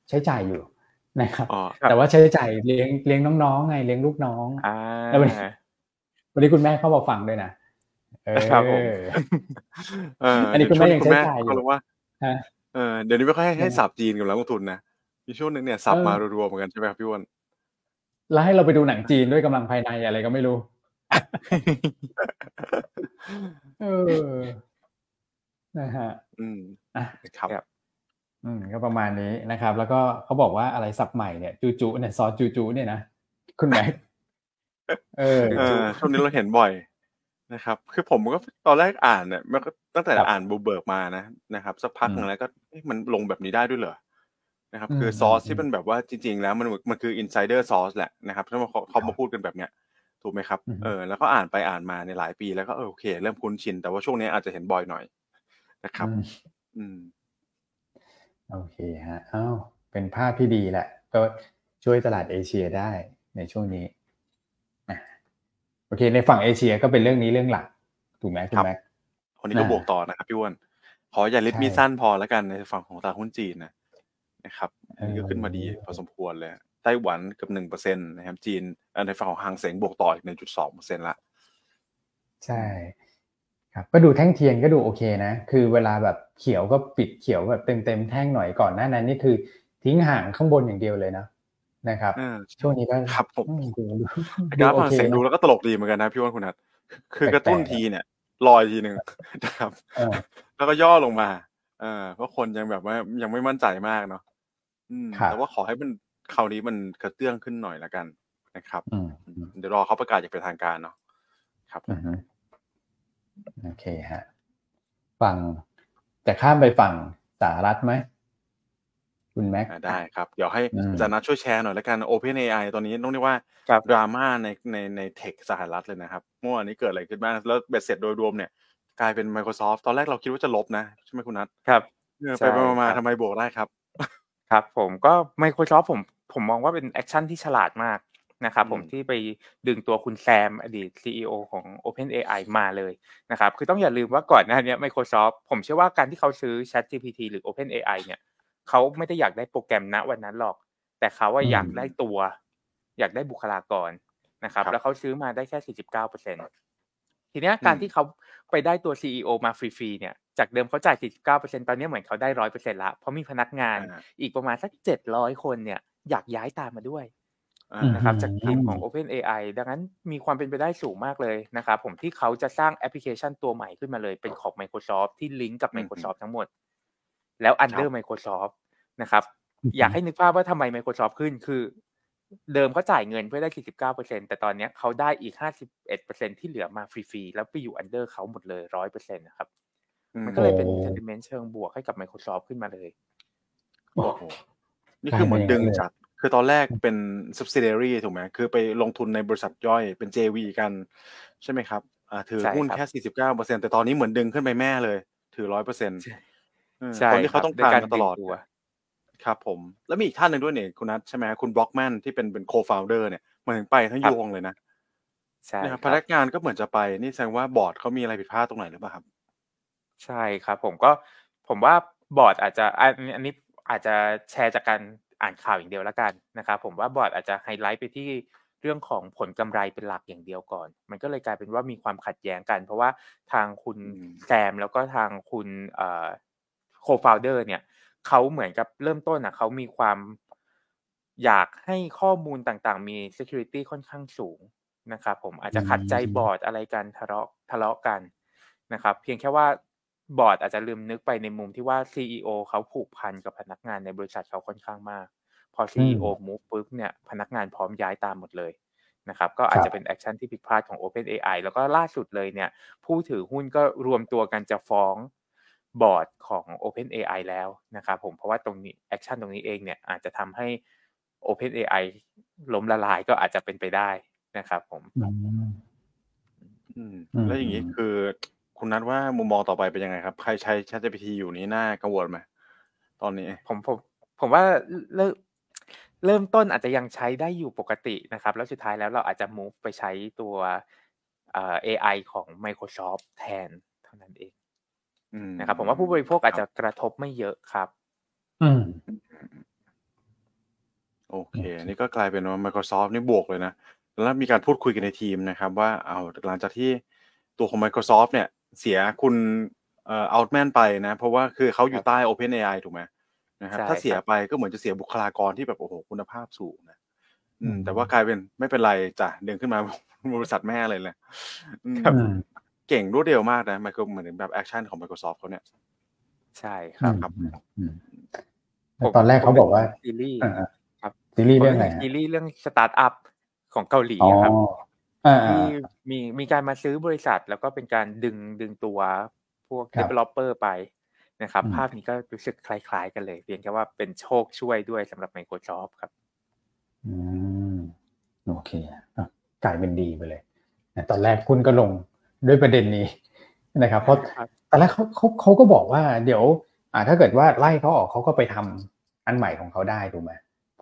ใช้จ่ายอยู่นะครับ แต่ว่าใช้จ่ายเลี้ยงเลี้ยงน้องๆไงเลี้ยงลูกน้องแล้ววันนี้วันนี้คุณแม่เขาบอกฟังด้วยนะเอออันนี้คุณแม่ยังใช้จ่ายอยู่ว่าเออเดี๋ยวนี้ไม่ค่อยให้สับจีนกับนักลงทุนนะ มีช่วงหนึ่งเนี่ยสับมารัวๆเหมือนกันใช่ไหมครับพี่วอนแล้วให้เราไปดูหนังจีนด้วยกำลังภายในอะไรก็ไม่รู้เออนะฮะ อืมอะครับอืมก็ประมาณนี้นะครับ แล้วก็เขาบอกว่าอะไรศัพท์ใหม่เนี่ยจูจูเนี่ยซอสจูจูเนี่ยนะคุณแม็กเออช่วงนี้เราเห็นบ่อยนะครับ คือผมก็ตอนแรกอ่านเนี่ยมันก็ตั้งแต่อ่านบูเบิร์กมานะนะครับ สักพักหนึ่งแล้วก็มันลงแบบนี้ได้ด้วยเหรอ นะครับคือซอสที่เป็นแบบว่าจริง ๆ แล้วมันมันคือ insider source แหละนะครับถ้าเขามาพูดกันแบบเนี้ยถูกไหมครับเออแล้วก็อ่านไปอ่านมาในหลายปีแล้วก็เออโอเค เริ่มคุ้นชิน แต่ว่าช่วงนี้อาจจะเห็นบ่อยหน่อยนะครับ อืมโอเคฮะอ้าวเป็นภาพที่ดีแหละ ก็ช่วยตลาดเอเชียได้ในช่วงนี้โอเค ในฝั่งเอเชียก็เป็นเรื่องนี้เรื่องหลักถูกไหมคุณแม็กคนนี้ก็บวกต่อนะครับพี่วอนขออย่าลิดมีสั้นพอแล้วกันในฝั่งของตลาดหุ้นจีนนะ นะครับนี่ก็ขึ้นมาดีพอสมควรเลยไต้หวันกับหนึ่งเปอร์เซ็นตนะครับ จีนในฝั่งของหางเสงบวกต่ออีกหนึ่งจุดสองเปอร์เซ็นต์ละใช่ครับก็ดูแท่งเทียนก็ดูโอเคนะ คือเวลาแบบเขียวก็ปิดเขียวแบบเต็มเต็มแท่งหน่อยก่อนหน้านั้นนี่คือทิ้งห่างข้างบนอย่างเดียวเลยนะนะครับช่วงนี้ก็ครับผมกราฟหางเสงดูแล้วก็ตลกดีเหมือนกันนะพี่วันคุณนัทคือกระตุ้นทีเนี่ยลอยทีหนึ่งนะครับแล้วก็ย่อลงมาเออเพราะคนยังแบบว่ายังไม่มั่นใจมากเนาะ แต่ว่าขอให้มันคราวนี้มันกระเตื้องขึ้นหน่อยละกันนะครับเดี๋ยวรอเขาประกาศอย่างเป็นทางการเนาะครับโอเคฮะฝั่งจะข้ามไปฝั่งสหรัฐไหมคุณแม็กได้ครับ เดี๋ยวให้อาจารย์นัทช่วยแชร์หน่อยละกัน Open AI ตอนนี้ต้องเรียกว่าดราม่าในในในเทคสหรัฐเลยนะครับเมื่อวานนี้เกิดอะไรขึ้นบ้างแล้วเบ็ดเสร็จโดยรวมเนี่ย กลายเป็น Microsoft ตอนแรกเราคิดว่าจะลบนะ ใช่ไหมคุณนัทครับไปมาทำไมบวกได้ครับ ครับผมก็ Microsoft ผมผมมองว่าเป็น action ที่ฉลาดมากนะครับผมที่ไปดึงตัวคุณแซมอดีต CEO ของ OpenAI มาเลยนะครับคือต้องอย่าลืมว่าก่อนหน้านี้ Microsoft ผมเชื่อว่าการที่เขาซื้อ ChatGPT หรือ OpenAI เนี่ยเขาไม่ได้อยากได้โปรแกรมณวันนั้นหรอก แต่เขาว่าอยากได้ตัว อยากได้บุคลากรนะครับแล้วเขาซื้อมาได้แค่ 49%ทีนี้การที่เขาไปได้ตัว CEO มาฟรีๆเนี่ย จากเดิมเขาจ่าย 49%ตอนนี้เหมือนเขาได้ 100%ละเพราะมีพนักงานอีกประมาณสัก 700 คนเนี่ยอยากย้ายตามมาด้วยนะครับจากทีมของ Open AI ดังนั้นมีความเป็นไปได้สูงมากเลยนะครับผมที่เขาจะสร้างแอปพลิเคชันตัวใหม่ขึ้นมาเลยเป็นของ Microsoft ที่ลิงก์กับ Microsoft ทั้งหมด แล้ว under Microsoft นะครับอยากให้นึกภาพว่าทำไม Microsoft ขึ้นคือ เดิมเขาจ่ายเงินเพื่อได้ 49%แต่ตอนนี้เขาได้อีก 51%ที่เหลือมาฟรีๆ แล้วไปอยู่ under เขาหมดเลย 100%นะครับ มันก็เลยเป็น sentiment เชิงบวกให้กับ Microsoft ขึ้นมาเลยโอ้โหนี่คือเหมือนดึงจาก คือตอนแรกเป็น subsidiary ถูกไหมคือไปลงทุนในบริษัทย่อยเป็น JV กัน ใช่ไหมครับอ่าถือหุ้นแค่ 49%แต่ตอนนี้เหมือนดึงขึ้นไปแม่เลย ถือ100%ใช่คนที่เขาต้องการตลอดครับผม แล้วมีอีกท่านหนึ่งด้วยเนี่ยคุณนัทใช่ไหมคุณบล็อกแมนที่เป็นเป็นโคฟาวเดอร์เนี่ยมันถึงไปทั้งยวงเลยนะใช่ครับพนักงานก็เหมือนจะไปนี่แสดงว่าบอร์ดเขามีอะไรผิดพลาดตรงไหนหรือเปล่าครับ ใช่ครับ ผมก็ผมว่าบอร์ดอาจจะอันนี้อาจจะแชร์จากการอ่านข่าวอย่างเดียวแล้วกันนะครับผมว่าบอร์ดอาจจะไฮไลท์ไปที่เรื่องของผลกำไรเป็นหลักอย่างเดียวก่อน มันก็เลยกลายเป็นว่ามีความขัดแย้งกัน เพราะว่าทางคุณแซมแล้วก็ทางคุณ co-founder เนี่ยเขาเหมือนกับเริ่มต้นอะเขามีความอยากให้ข้อมูลต่างๆ มี security ค่อนข้างสูงนะครับผมอาจจะขัดใจบอร์ดอะไรกันทะเลาะทะเลาะกันนะครับ เพียงแค่ว่า บอร์ดอาจจะลืมนึกไปในมุมที่ว่า CEO เขาผูกพันกับพนักงานในบริษัทเขาค่อนข้างมาก พอ CEO move ปุ๊บเนี่ยพนักงานพร้อมย้ายตามหมดเลยนะครับก็อาจจะเป็น action ที่ผิดพลาดของ OpenAI แล้วก็ล่าสุดเลยเนี่ย ผู้ถือหุ้นก็รวมตัวกันจะฟ้องบอร์ดของ OpenAI แล้วนะครับผมเพราะว่าตรงนี้แอคชั่นตรงนี้เองเนี่ยอาจจะทำให้ OpenAI ล้มละลายก็อาจจะเป็นไปได้นะครับผมอืมแล้วอย่างนี้คือ คุณนัทว่ามุมมองต่อไปเป็นยังไงครับ ใครใช้ ChatGPT อยู่นี้น่ากังวลไหมตอนนี้ ผมผมผมว่าเริ่มเริ่มต้นอาจจะยังใช้ได้อยู่ปกตินะครับ แล้วสุดท้ายแล้วเราอาจจะ move ไปใช้ตัวเอ่อ AI ของ Microsoft แทนเท่านั้นเองนะครับ ผมว่าผู้บริโภคอาจจะกระทบไม่เยอะครับ อืมโอเค นี่ก็กลายเป็นว่า Microsoft นี่บวกเลยนะ แล้วมีการพูดคุยกันในทีมนะครับ ว่าเอาหลังจากที่ตัวของ Microsoft เนี่ย เสียคุณเอ่อ Outman ไปนะ เพราะว่าคือเขาอยู่ใต้ OpenAI ถูกไหมนะครับ ถ้าเสียไปก็เหมือนจะเสียบุคลากรที่แบบโอ้โหคุณภาพสูงนะอืม แต่ว่ากลายเป็นไม่เป็นไรจ้ะเดินขึ้นมาบริษัทแม่เลยเลยเก่งรวดเร็วมากนะมันก็เหมือนแบบ action ของ Microsoft เขาเนี่ย ใช่ครับครับตอนแรกเขาบอกว่าซีรีส์ครับซีรีส์เรื่องอะไรซีรีส์เรื่องสตาร์ทอัพของเกาหลีครับ ที่มีมีการมาซื้อบริษัท แล้วก็เป็นการดึงดึงตัวพวก developer ไปนะครับ ภาพนี้ก็รู้สึกคล้ายๆกันเลยเพียงแค่ว่าเป็นโชคช่วยด้วยสำหรับ Microsoft ครับ อืม โอเคกลายเป็นดีไปเลยตอนแรกคุณก็ลงด้วยประเด็นนี้นะครับ เพราะตอนแรกเขาเขาเขาก็บอกว่า เดี๋ยว อ่า ถ้าเกิดว่าไล่เขาออกเขาก็ไปทำอันใหม่ของเขาได้ถูกไหม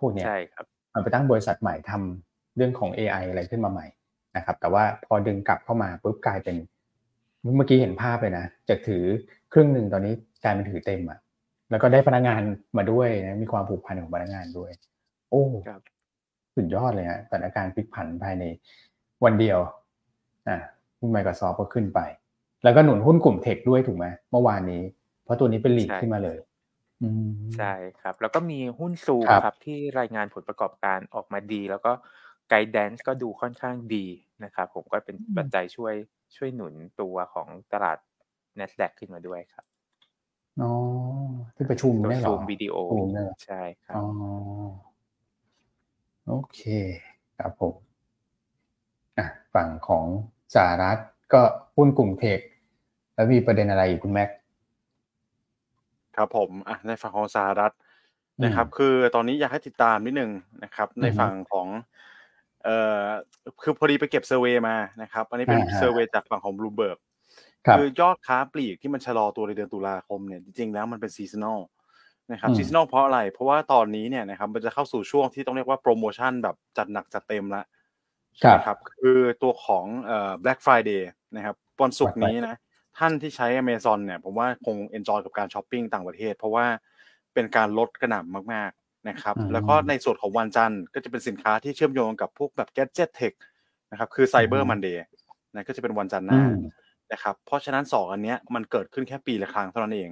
พวกเนี้ยใช่ครับมันไปตั้งบริษัทใหม่ทำเรื่องของ AI อะไรขึ้นมาใหม่ นะครับ แต่ว่าพอดึงกลับเข้ามาปุ๊บกลายเป็น เมื่อกี้เห็นภาพเลยนะจะถือครึ่งหนึ่งตอนนี้กลายเป็นถือเต็มอะแล้วก็ได้พนักงานมาด้วยนะมีความผูกพันของพนักงานด้วย โอ้สุดยอดเลยฮะสถานการณ์พลิกผันภายในวันเดียวอ่าหุ้น Microsoft ก็ขึ้นไป แล้วก็หนุนหุ้นกลุ่มเทคด้วยถูกไหมเมื่อวานนี้ เพราะตัวนี้เป็นลีดขึ้นมาเลยใช่ครับ แล้วก็มีหุ้นซูครับ ที่รายงานผลประกอบการออกมาดี แล้วก็ ไกด์แดนซ์ก็ดูค่อนข้างดีนะครับ ผมก็เป็นปัจจัยช่วยช่วยหนุนตัวของตลาด NASDAQ ขึ้นมาด้วยครับอ๋อที่ประชุมได้หรอซูมวิดีโอใช่ครับอ๋อโอเคครับผมอะฝั่งของสหรัฐก็หุ้นกลุ่มเทค แล้วมีประเด็นอะไรอีกคุณแม็กครับผมอะในฝั่งของสหรัฐนะครับ คือตอนนี้อยากให้ติดตามนิดนึงนะครับ ในฝั่งของ เอ่อคือพอดีไปเก็บ survey มานะครับ อันนี้เป็น survey จากฝั่งของบลูเบิร์กคือยอดค้าปลีกที่มันชะลอตัวในเดือนตุลาคมเนี่ยจริงๆแล้วมันเป็น seasonal นะครับ seasonal เพราะอะไร เพราะว่าตอนนี้เนี่ยนะครับมันจะเข้าสู่ช่วงที่ต้องเรียกว่าโปรโมชั่นแบบจัดหนักจัดเต็มละครับคือตัวของเอ่อ Black Friday นะครับวันศุกร์นี้นะท่านที่ใช้ Amazon เนี่ยผมว่าคง enjoy กับการช้อปปิ้งต่างประเทศ เพราะว่าเป็นการลดกระหน่ำมากๆ นะครับ แล้วก็ในส่วนของวันจันทร์ก็จะเป็นสินค้าที่เชื่อมโยงกับพวกแบบ Gadget Tech นะครับ คือ Cyber Monday นะก็จะเป็นวันจันทร์หน้านะครับ เพราะฉะนั้นสองอันเนี้ยมันเกิดขึ้นแค่ปีละครั้งเท่านั้นเอง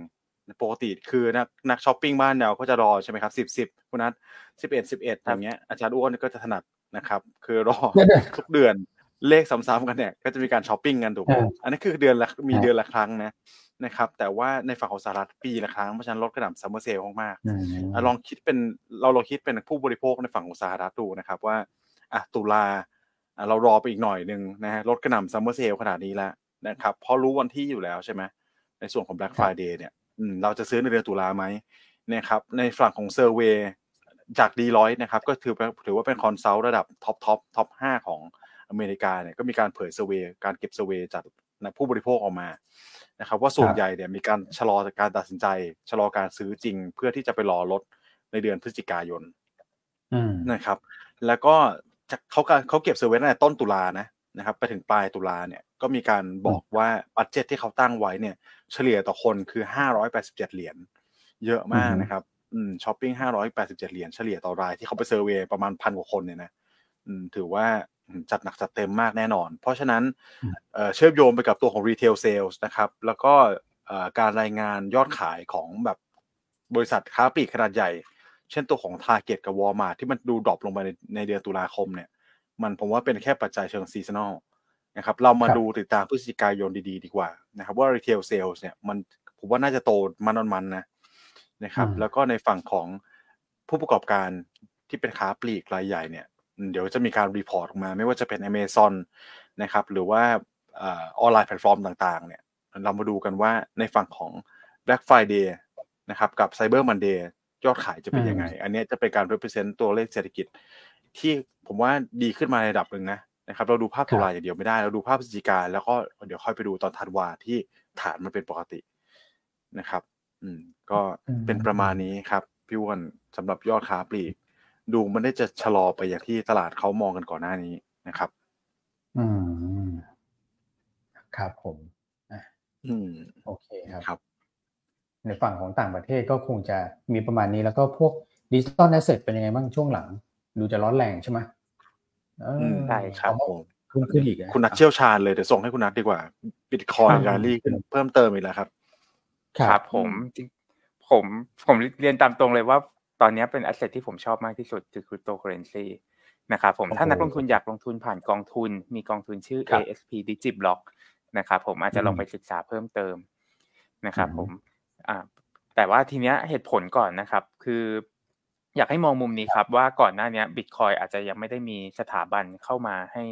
ปกติคือนักนักช้อปปิ้งบ้านเราก็จะรอใช่ไหมครับสิบสิบคุณนัทสิบเอ็ดสิบเอ็ดอย่างเงี้ยอาจารย์อ้วนก็จะถนัดนะครับ คือรอทุกเดือนเลขซ้ำๆกันเนี่ยก็จะมีการช้อปปิ้งกันถูกไหมอันนี้คือเดือนละมีเดือนละครั้งนะ นะครับ แต่ว่าในฝั่งของสหรัฐปีละครั้งเพราะฉะนั้นลดกระหน่ำ summer sale มากๆลองคิดเป็นเราลองคิดเป็นผู้บริโภคในฝั่งของสหรัฐดูนะครับว่าอะตุลาเรารอไปอีกหน่อยหนึ่งนะฮะลดกระหน่ำ summer sale ขนาดนี้แล้วนะครับเพราะรู้วันที่อยู่แล้วใช่ไหมในส่วนของ Black Friday เนี่ยเราจะซื้อในเดือนตุลาไหมนะครับในฝั่งของ survey จาก Deloitte นะครับก็ถือถือว่าเป็น consult ระดับ top top top ห้าของอเมริกาเนี่ยก็มีการเผย survey การเก็บ survey จากผู้บริโภคออกมา นะครับว่าส่วนใหญ่เนี่ยมีการชะลอการตัดสินใจ ชะลอการซื้อจริง เพื่อที่จะไปรอลดในเดือนพฤศจิกายนนะครับ แล้วก็เขาการเขาเก็บ survey ตั้งแต่ต้นตุลานะนะครับไปถึงปลายตุลาเนี่ยก็มีการบอกว่า budget ที่เขาตั้งไว้เนี่ย เฉลี่ยต่อคนคือห้าร้อยแปดสิบเจ็ดเหรียญเยอะมากนะครับอืมช้อปปิ้งห้าร้อยแปดสิบเจ็ดเหรียญเฉลี่ยต่อรายที่เขาไป survey ประมาณพันกว่าคนเนี่ยนะอืมถือว่า จัดหนักจัดเต็มมากแน่นอน เพราะฉะนั้นเชื่อมโยงไปกับตัวของ retail sales นะครับ แล้วก็การรายงานยอดขายของแบบบริษัทค้าปลีกขนาดใหญ่ เช่นตัวของ Target กับ Walmart ที่มันดู drop ลงไปในในเดือนตุลาคมเนี่ย มันผมว่าเป็นแค่ปัจจัยเชิง seasonal นะครับ เรามาดูติดตามพฤศจิกายนดีๆ ดีกว่านะครับ ว่า retail sales เนี่ยมันผมว่าน่าจะโตมันนมันนะนะครับ แล้วก็ในฝั่งของผู้ประกอบการที่เป็นค้าปลีกรายใหญ่เนี่ย เดี๋ยวจะมีการ report ออกมา ไม่ว่าจะเป็น Amazon นะครับ หรือว่าออนไลน์แพลตฟอร์มต่างๆ เนี่ย เรามาดูกันว่าในฝั่งของ Black Friday นะครับกับ Cyber Monday ยอดขายจะเป็นยังไง อันนี้จะเป็นการ represent ตัวเลขเศรษฐกิจ ที่ผมว่าดีขึ้นมาในระดับหนึ่งนะนะครับ เราดูภาพตุลาอย่างเดียวไม่ได้ เราดูภาพพฤศจิกาแล้วก็เดี๋ยวค่อยไปดูตอนธันวาที่ฐานมันเป็นปกตินะครับ อืม ก็เป็นประมาณนี้ครับพี่อ้วนสำหรับยอดค้าปลีก ดูไม่ได้จะชะลอไปอย่างที่ตลาดเขามองกันก่อนหน้านี้นะครับ อืมครับผมอืมโอเคครับครับ ในฝั่งของต่างประเทศก็คงจะมีประมาณนี้แล้วก็พวก digital asset เป็นยังไงบ้างช่วงหลัง ดูจะร้อนแรงใช่ไหมใช่ครับผมขึ้นขึ้นอีกคุณนัทเชี่ยวชาญเลยเดี๋ยวส่งให้คุณนัทดีกว่าบิตคอยน์รลลี่ขึ้นเพิ่มเติมอีกแล้วครับ ครับผมผมผมเรียนตามตรงเลยว่า ตอนนี้เป็น asset ที่ผมชอบมากที่สุดคือคริปโตเคอร์เรนซีนะครับผมถ้านักลงทุนอยากลงทุนผ่านกองทุน มีกองทุนชื่อ ASP-DIGIBLOC นะครับผมอาจจะลองไปศึกษาเพิ่มเติมนะครับผมอ่าแต่ว่าทีเนี้ยเหตุผลก่อนนะครับ คืออยากให้มองมุมนี้ครับ ว่าก่อนหน้านี้บิตคอยน์อาจจะยังไม่ได้มีสถาบันเข้ามาให้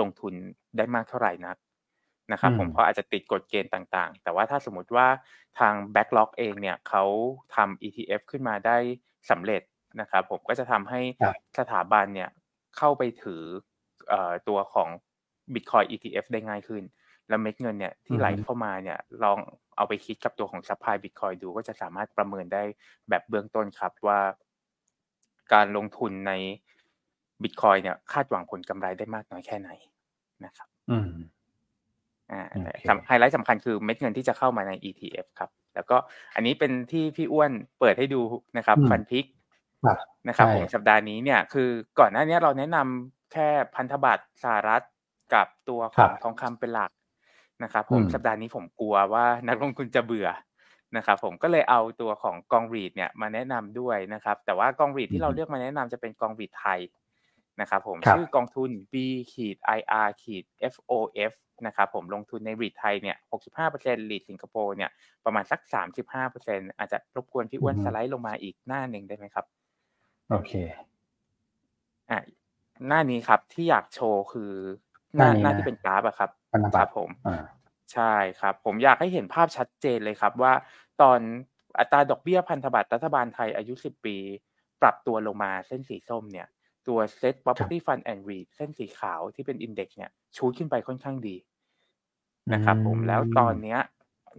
ลงทุนได้มากเท่าไหร่นักนะครับผมเพราะอาจจะติดกฎเกณฑ์ต่างๆ แต่ว่าถ้าสมมติว่าทาง BlackRock เองเนี่ยเขาทำ ETF ขึ้นมาได้ สำเร็จนะครับผมก็จะทำให้สถาบันเนี่ยเข้าไปถือตัวของ Bitcoin ETF ได้ง่ายขึ้น แล้วเม็ดเงินเนี่ยที่ไหลเข้ามาเนี่ยลองเอาไปคิดกับตัวของ supply บิตคอยน์ดูก็จะสามารถประเมินได้แบบเบื้องต้นครับว่า การลงทุนในบิตคอยเนี่ยคาดหวังผลกำไรได้มากน้อยแค่ไหนนะครับ อืมอ่าไฮไลท์สำคัญคือเม็ดเงินที่จะเข้ามาใน ETF ครับ แล้วก็อันนี้เป็นที่พี่อ้วนเปิดให้ดูนะครับ ฟันพิกนะครับผมสัปดาห์นี้เนี่ยคือก่อนหน้านี้เราแนะนำแค่พันธบัตรสหรัฐกับตัวของทองคำเป็นหลักนะครับผมสัปดาห์นี้ผมกลัวว่านักลงทุนจะเบื่อนะครับผมก็เลยเอาตัวของกอง REIT เนี่ยมาแนะนำด้วยนะครับ แต่ว่ากอง REIT ที่เราเลือกมาแนะนำจะเป็นกอง REIT ไทย นะครับผมชื่อกองทุน B ขีด IR ขีด FOF นะครับผมลงทุนใน REIT ไทยเนี่ย65% REIT สิงคโปร์เนี่ยประมาณสัก 35%อาจจะรบกวนพี่อ้วนสไลด์ลงมาอีกหน้าหนึ่งได้ไหมครับ โอเคอ่าหน้านี้ครับที่อยากโชว์คือ หน้าหน้าที่เป็นกราฟอะครับครับผมใช่ครับ ผมอยากให้เห็นภาพชัดเจนเลยครับว่าตอนอัตราดอกเบี้ยพันธบัตรรัฐบาลไทยอายุ 10 ปี ปรับตัวลงมาเส้นสีส้มเนี่ย ตัว Set Property Fund and REIT เส้นสีขาวที่เป็นอินเด็กซ์เนี่ยชูขึ้นไปค่อนข้างดีนะครับผมแล้วตอนเนี้ย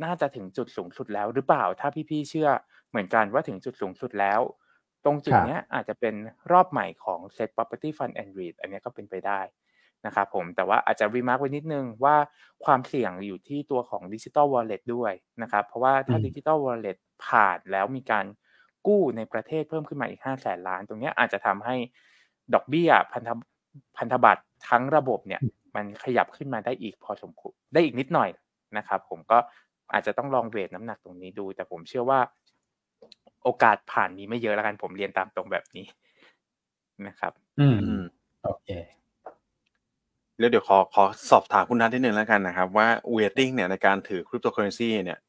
น่าจะถึงจุดสูงสุดแล้วหรือเปล่า ถ้าพี่ๆเชื่อเหมือนกันว่าถึงจุดสูงสุดแล้ว ตรงจุดเนี้ยอาจจะเป็นรอบใหม่ของ Set Property Fund and REIT อันนี้ก็เป็นไปได้นะครับผมแต่ว่าอาจจะ remark ไว้นิดนึงว่าความเสี่ยงอยู่ที่ตัวของดิจิ t a ลวอลเล็ตด้วยนะครับ เพราะว่าถ้าดิจิ t a ลวอลเล็ตผ่านแล้วมีการกู้ในประเทศเพิ่มขึ้นมาอีก5แสนล้าน ตรงนี้อาจจะทำให้ ดอกเบี้ยพันธพันธบัตรทั้งระบบเนี่ย มันขยับขึ้นมาได้อีกพอสมควรได้อีกนิดหน่อยนะครับ ผมก็อาจจะต้องลอง weight น้ำหนักตรงนี้ดู แต่ผมเชื่อว่า โอกาสผ่านมีไม่เยอะแล้วกันผมเรียนตามตรงแบบนี้นะครับ อืมโอเคแล้วเดี๋ยวขอขอสอบถามคุณนัทนิดนึงแล้วกันนะครับ ว่า weighting เนี่ยในการถือคริปโตเคอร์เรนซีเนี่ย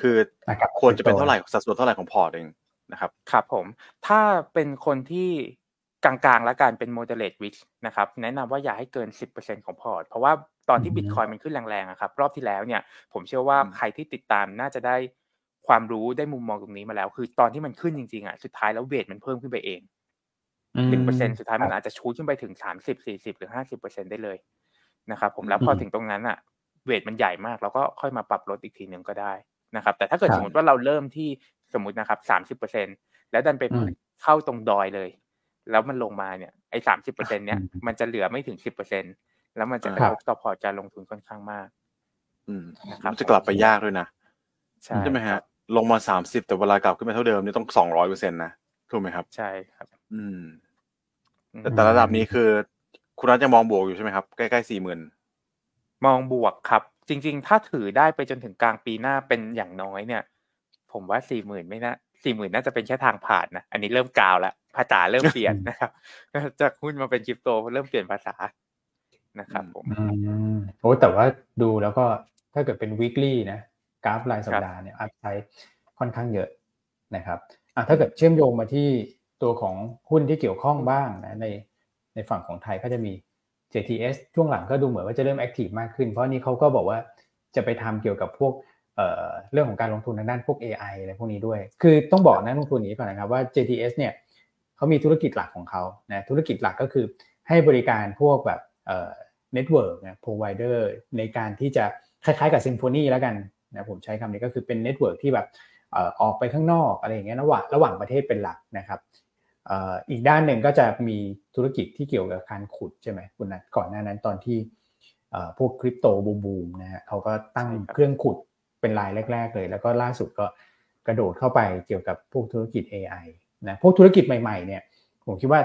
คือควรจะเป็นเท่าไหร่สัดส่วนเท่าไหร่ของพอร์ตเองนะครับ ครับผม ถ้าเป็นคนที่ กลางๆ และการเป็น moderate risk นะครับแนะนำว่าอย่าให้เกิน 10%ของพอร์ต เพราะว่าตอนที่บิตคอยน์มันขึ้นแรงๆครับรอบที่แล้วเนี่ยผมเชื่อว่าใครที่ติดตามน่าจะได้ความรู้ได้มุมมองตรงนี้มาแล้ว คือตอนที่มันขึ้นจริงๆอะสุดท้ายแล้ว weight มันเพิ่มขึ้นไปเองสิบเปอร์เซ็นสุดท้ายมันอาจจะ shoot ขึ้นไปถึงสามสิบสี่สิบหรือห้าสิบเปอร์เซ็นได้เลยนะครับผมแล้วพอถึงตรงนั้นอะ weight มันใหญ่มากเราก็ค่อยมาปรับลดอีกทีหนึ่งก็ได้นะครับ แต่ถ้าเกิดสมมติว่าเราเริ่มที่สมมตินะครับสามสิบเปอร์เซ็นแล้วดันไปเข้าตรงดอยเลย แล้วมันลงมาเนี่ยไอ้สามสิบเปอร์เซ็นเนี้ยมันจะเหลือไม่ถึงสิบเปอร์เซ็นแล้วมันจะกระทบต่อพอร์ตการลงทุนค่อนข้างมาก อืมนะครับจะกลับไปยากด้วยนะใช่ไหมฮะลงมาสามสิบแต่เวลากลับขึ้นมาเท่าเดิมนี่ต้องสองร้อยเปอร์เซ็นต์นะถูกไหมครับ ใช่ครับ อืม แต่แต่ระดับนี้คือ คุณนัทจะมองบวกอยู่ใช่ไหมครับ ใกล้ๆสี่หมื่นมองบวกครับ จริง ๆ ถ้าถือได้ไปจนถึงกลางปีหน้าเป็นอย่างน้อยเนี่ย ผมว่าสี่หมื่นไม่น่าสี่หมื่นน่าจะเป็นแค่ทางผ่านนะ อันนี้เริ่มกาวแล้ว ภาษาเริ่มเปลี่ยนนะครับจากหุ้นมาเป็นคริปโตเริ่มเปลี่ยนภาษานะครับผมโอ้แต่ว่าดูแล้วก็ถ้าเกิดเป็น weekly นะกราฟรายสัปดาห์เนี่ยอัพไซด์ค่อนข้างเยอะนะครับอะถ้าเกิดเชื่อมโยงมาที่ตัวของหุ้นที่เกี่ยวข้องบ้างนะในในฝั่งของไทยก็จะมี JTS ช่วงหลังก็ดูเหมือนว่าจะเริ่มแอคทีฟมากขึ้น เพราะนี้เขาก็บอกว่าจะไปทำเกี่ยวกับพวกเเรื่องของการลงทุนทางด้านพวก AI อะไรพวกนี้ด้วย คือต้องบอกนะลงทุนนี้ก่อนนะครับว่า JTS เนี่ย เขามีธุรกิจหลักของเขานะธุรกิจหลักก็คือให้บริการพวกแบบnetwork นะ provider ในการที่จะคล้ายๆกับ Symphony แล้วกันนะผมใช้คำนี้ก็คือเป็น network ที่แบบออกไปข้างนอกอะไรอย่างเงี้ยระหว่างระหว่างประเทศเป็นหลักนะครับอีกด้านหนึ่งก็จะมีธุรกิจที่เกี่ยวกับการขุดใช่ไหมคุณนัทก่อนหน้านั้นตอนที่พวกคริปโตบูมบูมนะฮะเขาก็ตั้งเครื่องขุดเป็นรายแรก ๆ เลย แล้วก็ล่าสุดก็กระโดดเข้าไปเกี่ยวกับพวกธุรกิจ AI นะพวกธุรกิจใหม่ๆเนี่ยผมคิดว่า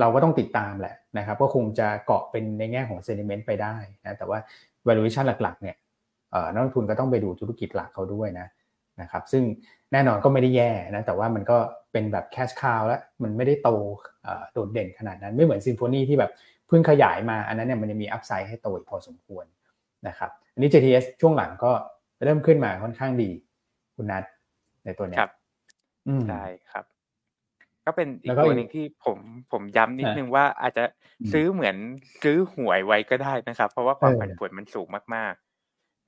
เราก็ต้องติดตามแหละนะครับก็คงจะเกาะเป็นในแง่ของ sentiment ไปได้นะแต่ว่า valuation หลักๆเนี่ยนักลงทุนก็ต้องไปดูธุรกิจหลักเขาด้วยนะนะครับซึ่งแน่นอนก็ไม่ได้แย่นะแต่ว่ามันก็เป็นแบบ cash cow แล้วมันไม่ได้โตโดดเด่นขนาดนั้น ไม่เหมือน Symphony ที่แบบเพิ่งขยายมาอันนั้นเนี่ยมันจะมี upside ให้โตอีกพอสมควรนะครับอันนี้ JTS ช่วงหลังก็เริ่มขึ้นมาค่อนข้างดีคุณนัทในตัวนี้ครับใช่ครับ ก็เป็นอีกตัวหนึ่งที่ผมผมย้ำนิดนึงว่าอาจจะซื้อเหมือนซื้อหวยไว้ก็ได้นะครับ เพราะว่าความผันผวนมันสูงมาก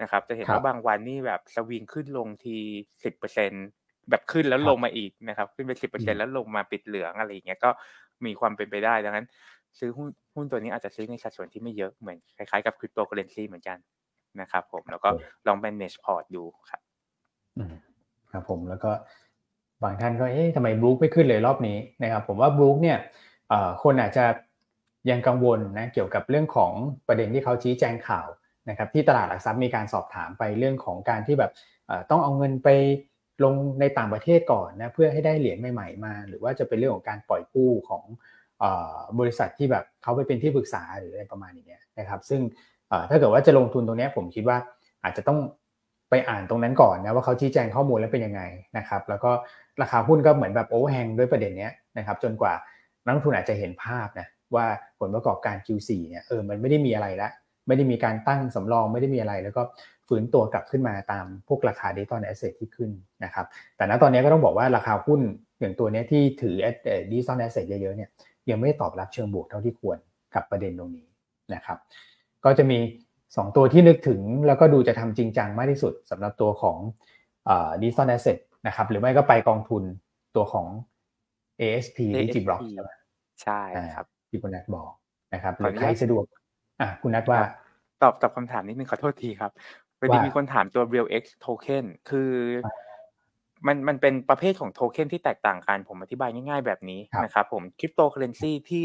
นะครับ จะเห็นว่าบางวันนี่แบบสวิงขึ้นลงทีสิบเปอร์เซ็นแบบขึ้นแล้วลงมาอีกนะครับ ขึ้นไปสิบเปอร์เซ็นแล้วลงมาปิดเหลืองอะไรอย่างเงี้ยก็มีความเป็นไปได้ดังนั้น ซื้อหุ้นหุ้นตัวนี้อาจจะซื้อในสัดส่วนที่ไม่เยอะเหมือนคล้ายๆกับคริปโตเคอเรนซีเหมือนกันนะครับ ผมแล้วก็ลอง manage port ดูครับครับผมแล้วก็ บางท่านก็เอ๊ะทำไมบลูคไม่ขึ้นเลยรอบนี้นะครับผมว่าบลูคเนี่ยคนอาจจะยังกังวลนะเกี่ยวกับเรื่องของประเด็นที่เขาชี้แจงข่าวนะครับที่ตลาดหลักทรัพย์มีการสอบถามไปเรื่องของการที่แบบต้องเอาเงินไปลงในต่างประเทศก่อนนะเพื่อให้ได้เหรียญใหม่ๆมา หรือว่าจะเป็นเรื่องของการปล่อยกู้ของบริษัทที่แบบเขาไปเป็นที่ปรึกษาหรืออะไรประมาณนี้นะครับ ซึ่งถ้าเกิดว่าจะลงทุนตรงนี้ผมคิดว่าอาจจะต้องไปอ่านตรงนั้นก่อนนะว่าเขาชี้แจงข้อมูลแล้วเป็นยังไงนะครับ แล้วก็ ราคาหุ้นก็เหมือนแบบ overhang ด้วยประเด็นนี้นะครับจนกว่านักลงทุนอาจจะเห็นภาพนะว่าผลประกอบการ Q4 เนี่ยเออมันไม่ได้มีอะไรละไม่ได้มีการตั้งสำรองไม่ได้มีอะไร แล้วก็ฟื้นตัวกลับขึ้นมาตามพวกราคา digital asset ที่ขึ้นนะครับแต่ณตอนนี้ก็ต้องบอกว่าราคาหุ้นอย่างตัวนี้ที่ถือ digital asset เยอะๆเนี่ยยังไม่ตอบรับเชิงบวกเท่าที่ควรกับประเด็นตรงนี้นะครับก็จะมี 2 ตัวที่นึกถึงแล้วก็ดูจะทำจริงจังมากที่สุดสำหรับตัวของ digital asset นะครับหรือไม่ก็ไปกองทุนตัวของ ASP-DIGIBLOCใช่ไหมใช่ครับที่คุณนัทบอกนะครับหรือใครสะดวกอะคุณนัทว่าตอบตอบคำถามนิดนึงขอโทษทีครับพอดีมีคนถามตัว RealX token คือมันมันเป็นประเภทของโทเค็นที่แตกต่างกัน ผมอธิบายง่ายๆแบบนี้นะครับผมคริปโตเคอเรนซีที่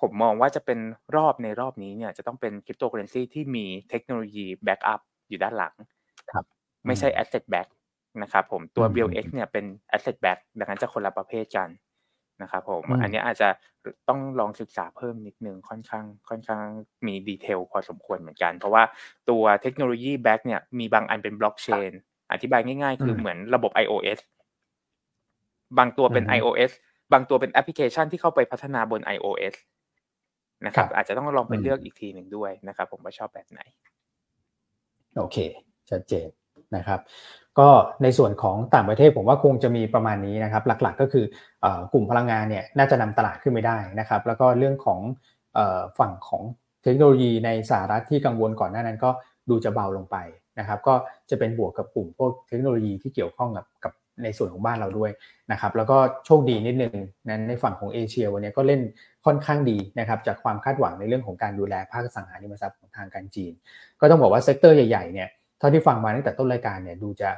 ผมมองว่าจะเป็นรอบในรอบนี้เนี่ย จะต้องเป็นคริปโตเคอเรนซีที่มีเทคโนโลยี backup อยู่ด้านหลัง ครับ ไม่ใช่ asset backed นะครับผมตัว RealX เนี่ยเป็น asset backed ดังนั้นจะคนละประเภทกันนะครับผมอันนี้อาจจะต้องลองศึกษาเพิ่มนิดนึงค่อนข้างค่อนข้างมี detail พอสมควรเหมือนกัน เพราะว่าตัวเทคโนโลยี back เนี่ยมีบางอันเป็นบล็อกเชนอธิบายง่ายๆ คือเหมือนระบบ iOS บางตัวเป็น iOS บางตัวเป็นแอปพลิเคชันที่เข้าไปพัฒนาบน iOS นะครับ อาจจะต้องลองไปเลือกอีกทีหนึ่งด้วยนะครับ ผมว่าชอบแบบไหน โอเค ชัดเจนนะครับ ก็ในส่วนของต่างประเทศผมว่าคงจะมีประมาณนี้นะครับ หลักๆก็คือกลุ่มพลังงานเนี่ยน่าจะนำตลาดขึ้นไม่ได้นะครับ แล้วก็เรื่องของฝั่งของเทคโนโลยีในสหรัฐที่กังวลก่อนหน้านั้นก็ดูจะเบาลงไปนะครับ ก็จะเป็นบวกกับกลุ่มพวกเทคโนโลยีที่เกี่ยวข้องกับกับในส่วนของบ้านเราด้วยนะครับ แล้วก็โชคดีนิดนึงนั้นในฝั่งของเอเชียวันนี้ก็เล่นค่อนข้างดีนะครับ จากความคาดหวังในเรื่องของการดูแลภาคสังหาริมทรัพย์ของทางการจีน ก็ต้องบอกว่า sector ใหญ่ๆเนี่ยเท่าที่ฟังมาตั้งแต่ต้นรายการเนี่ยดูจะ